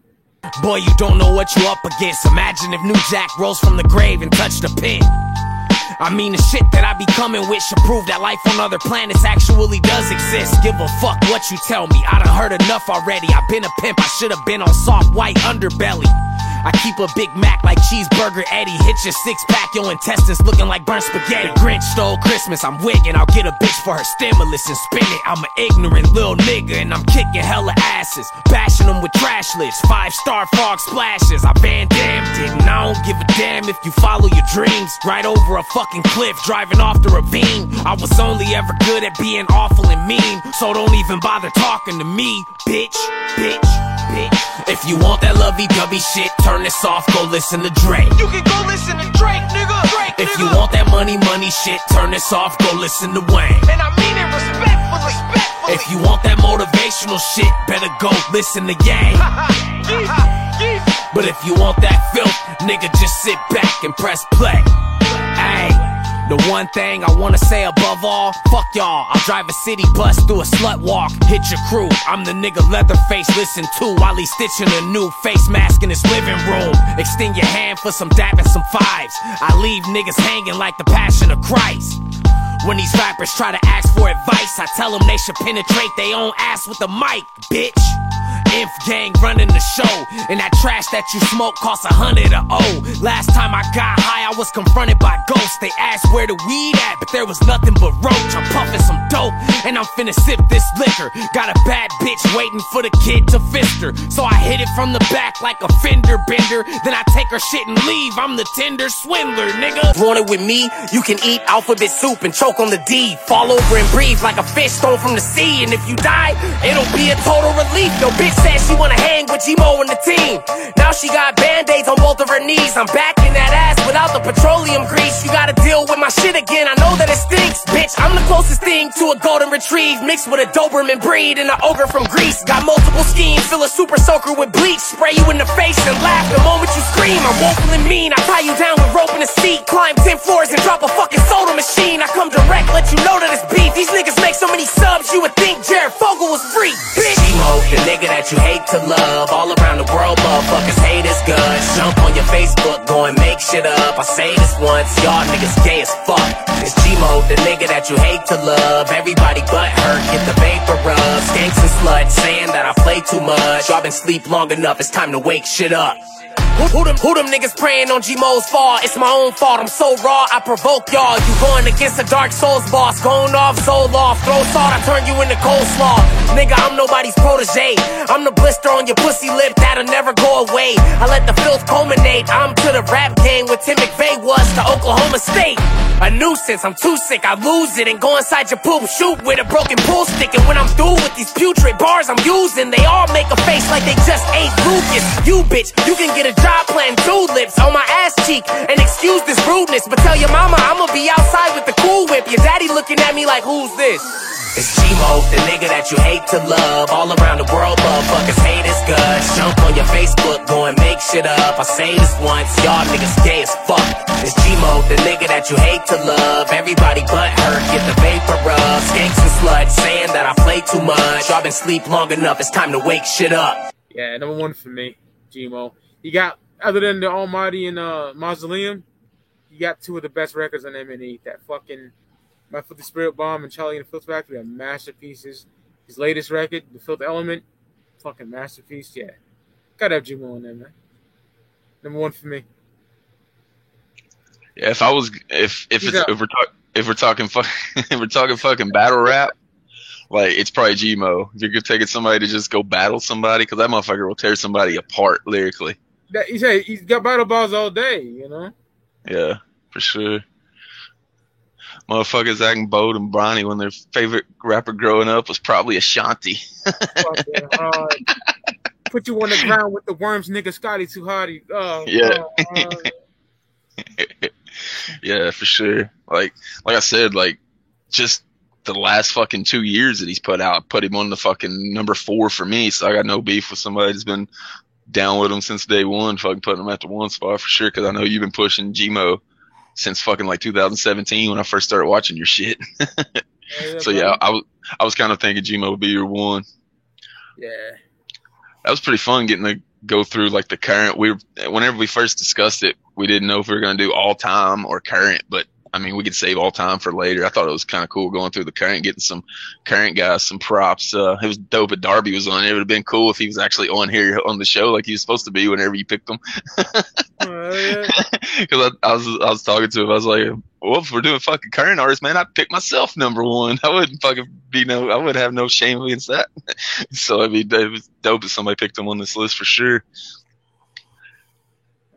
S10: Boy, you don't know what you're up against. Imagine if New Jack rose from the grave and touched the pin. I mean, the shit that I be coming with should prove that life on other planets actually does exist. Give a fuck what you tell me. I done heard enough already. I've been a pimp, I should have been on soft white underbelly. I keep a Big Mac like Cheeseburger Eddie. Hit your six pack, your intestines looking like burnt spaghetti. The Grinch stole Christmas, I'm wigging. I'll get a bitch for her stimulus and spin it. I'm an ignorant little nigga and I'm kicking hella asses. Bashing them with trash lids, five star frog splashes. I Van Damned it and I don't give a damn if you follow your dreams. Right over a fucking cliff, driving off the ravine. I was only ever good at being awful and mean, so don't even bother talking to me, bitch, bitch, bitch. If you want that lovey dovey shit, turn this off, go listen to Drake.
S5: You can go listen to Drake, nigga. Drake,
S10: If
S5: nigga.
S10: you want that money, money shit, turn this off, go listen to Wayne.
S5: and I mean it respectfully, respectfully.
S10: If you want that motivational shit, better go listen to Yang. But if you want that filth, nigga, just sit back and press play. Ayy. The one thing I wanna say above all, fuck y'all. I'll drive a city bus through a slut walk. Hit your crew. I'm the nigga Leatherface listen to while he's stitching a new face mask in his living room. Extend your hand for some dap and some fives. I leave niggas hanging like the passion of Christ. When these rappers try to ask for advice, I tell them they should penetrate their own ass with a mic, bitch. Inf gang running the show, and that trash that you smoke costs a hundred a O. Last time I got high, I was confronted by ghosts. They asked where the weed at, but there was nothing but roach. I'm puffing some dope, and I'm finna sip this liquor. Got a bad bitch waiting for the kid to fist her, so I hit it from the back like a fender bender. Then I take her shit and leave. I'm the tender swindler, nigga. Want it with me? You can eat alphabet soup and choke on the D. Fall over and breathe like a fish stole from the sea. And if you die, it'll be a total relief. Yo, bitch said she wanna hang with Gmo and the team. Now she got band-aids on both of her knees. I'm back in that ass without the petroleum grease. You gotta deal with my shit again. I know that it stinks. Bitch, I'm the closest thing to a golden retrieve mixed with a Doberman breed and an ogre from Greece. Got multiple schemes, fill a super soaker with bleach, spray you in the face and laugh the moment you scream. I'm woeful and mean. I tie you down with rope in a seat, climb 10 floors and drop a fucking soda machine. I come direct, let you know that it's beef. These niggas make so many subs, you would think Jared Fogle was free. Bitch, Emo, the nigga that you hate to love. All around the world, motherfuckers hate his good. Jump on your Facebook, go and make shit up. I say this once, y'all niggas gay as fuck. It's Gmo, the nigga that you hate to love. Everybody but hurt, get the vapor rub. Skanks and sluts saying that I play too much. Y'all been sleep long enough, it's time to wake shit up. Who, who them, who them niggas praying on G-Mo's fall? It's my own fault, I'm so raw, I provoke y'all. You going against a Dark Souls boss, going off, soul off. Throw salt, I turn you into coleslaw. Nigga, I'm nobody's protege. I'm the blister on your pussy lip that'll never go away. I let the filth culminate. I'm to the rap game what Tim McVeigh was to Oklahoma State. A nuisance, I'm too sick, I lose it and go inside your poop, shoot with a broken pool stick. And when I'm through with these putrid bars I'm using, they all make a face like they just ate Lucas. You bitch, you can get a job planting tulips on my ass cheek and excuse this rudeness, but tell your mama I'ma be outside with the cool whip. Your daddy looking at me like, who's this? It's G-Mo, the nigga that you hate to love. All around the world, motherfuckers hate his guts. Jump on your Facebook, go and make shit up. I say this once, y'all niggas gay as fuck. It's G-Mo, the nigga that you hate to love. Everybody but her, get the vapor up. Skanks and sluts saying that I play too much. Y'all been sleep long enough, it's time to wake shit up.
S3: Yeah, number one for me, Gmo. You got other than the Almighty and uh, Mausoleum, you got two of the best records on M&E. That fucking My Filthy Spirit Bomb and Charlie and the Filth Factory are masterpieces. His latest record, The Filth Element, fucking masterpiece. Yeah, gotta have Gmo on there, man. Number one for me.
S2: Yeah, if I was, if if
S3: You
S2: it's, if we're talking if we're talking fuck, if we're talking fucking battle rap, like it's probably Gmo. If you're taking somebody to just go battle somebody, because that motherfucker will tear somebody apart lyrically.
S3: That, he said he's got battle balls all day, you know.
S2: Yeah, for sure. Motherfuckers acting bold and brawny when their favorite rapper growing up was probably Ashanti.
S3: Put you on the ground with the worms, nigga. Scotty too hardy. Oh,
S2: Yeah.
S3: oh, oh.
S2: yeah, for sure. Like like I said, like just the last fucking two years that he's put out put him on the fucking number four for me. So I got no beef with somebody that's been down with him since day one, fucking putting them at the one spot for sure. Cause I know you've been pushing Gmo since fucking like 2017 when I first started watching your shit. so yeah, I was I was kind of thinking Gmo would be your one.
S3: yeah.
S2: That was pretty fun getting to go through like the current. We were, whenever we first discussed it, we didn't know if we were going to do all time or current, but I mean, we could save all time for later. I thought it was kind of cool going through the current, getting some current guys some props. Uh, it was dope that Darby was on. It would have been cool if he was actually on here on the show like he was supposed to be whenever you picked him. Because I, I was I was talking to him, I was like, "Well, if we're doing fucking current artists, man, I'd pick myself number one. I wouldn't fucking be no, I would have no shame against that." so I mean, it was dope if somebody picked him on this list for sure.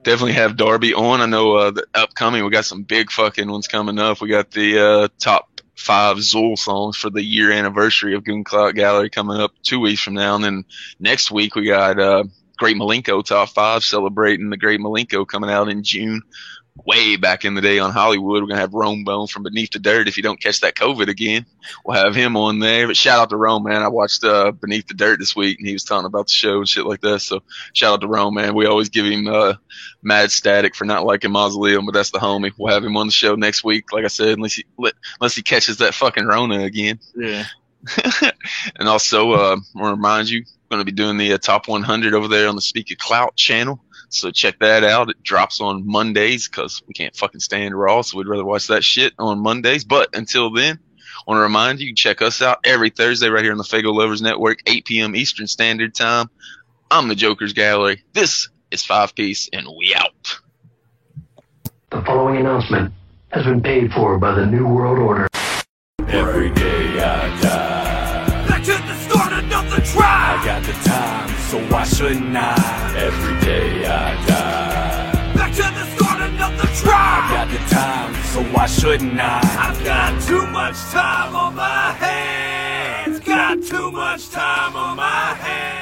S2: Definitely have Darby on. I know uh, the upcoming we got some big fucking ones coming up. We got the uh, top five Zool songs for the year anniversary of Goon Cloud Gallery coming up two weeks from now, and then next week we got uh, Great Milenko top five celebrating the Great Milenko coming out in June. Way back in the day on Hollywood, we're gonna have Rome Bone from Beneath the Dirt. If you don't catch that COVID again, we'll have him on there. But shout out to Rome, man. I watched uh, Beneath the Dirt this week, and he was talking about the show and shit like that. So shout out to Rome, man. We always give him uh, mad static for not liking Mausoleum, but that's the homie. We'll have him on the show next week, like I said, unless he unless he catches that fucking Rona again.
S4: Yeah.
S2: and also, uh, I want to remind you, going to be doing the uh, top 100 over there on the Speak of Clout channel. So check that out. It drops on Mondays because we can't fucking stand Raw, so we'd rather watch that shit on Mondays. But until then, I want to remind you, you can check us out every Thursday right here on the Faygo Lovers Network, 8 p.m. Eastern Standard Time. I'm the Joker's Gallery. This is Five Piece, and we out.
S1: The following announcement has been paid for by the New World Order.
S6: Every day I got the time, so why shouldn't I? Every day I die.
S5: Back to the start, another try.
S6: I got the time, so why shouldn't I?
S5: I've got too much time on my hands. Got too much time on my hands.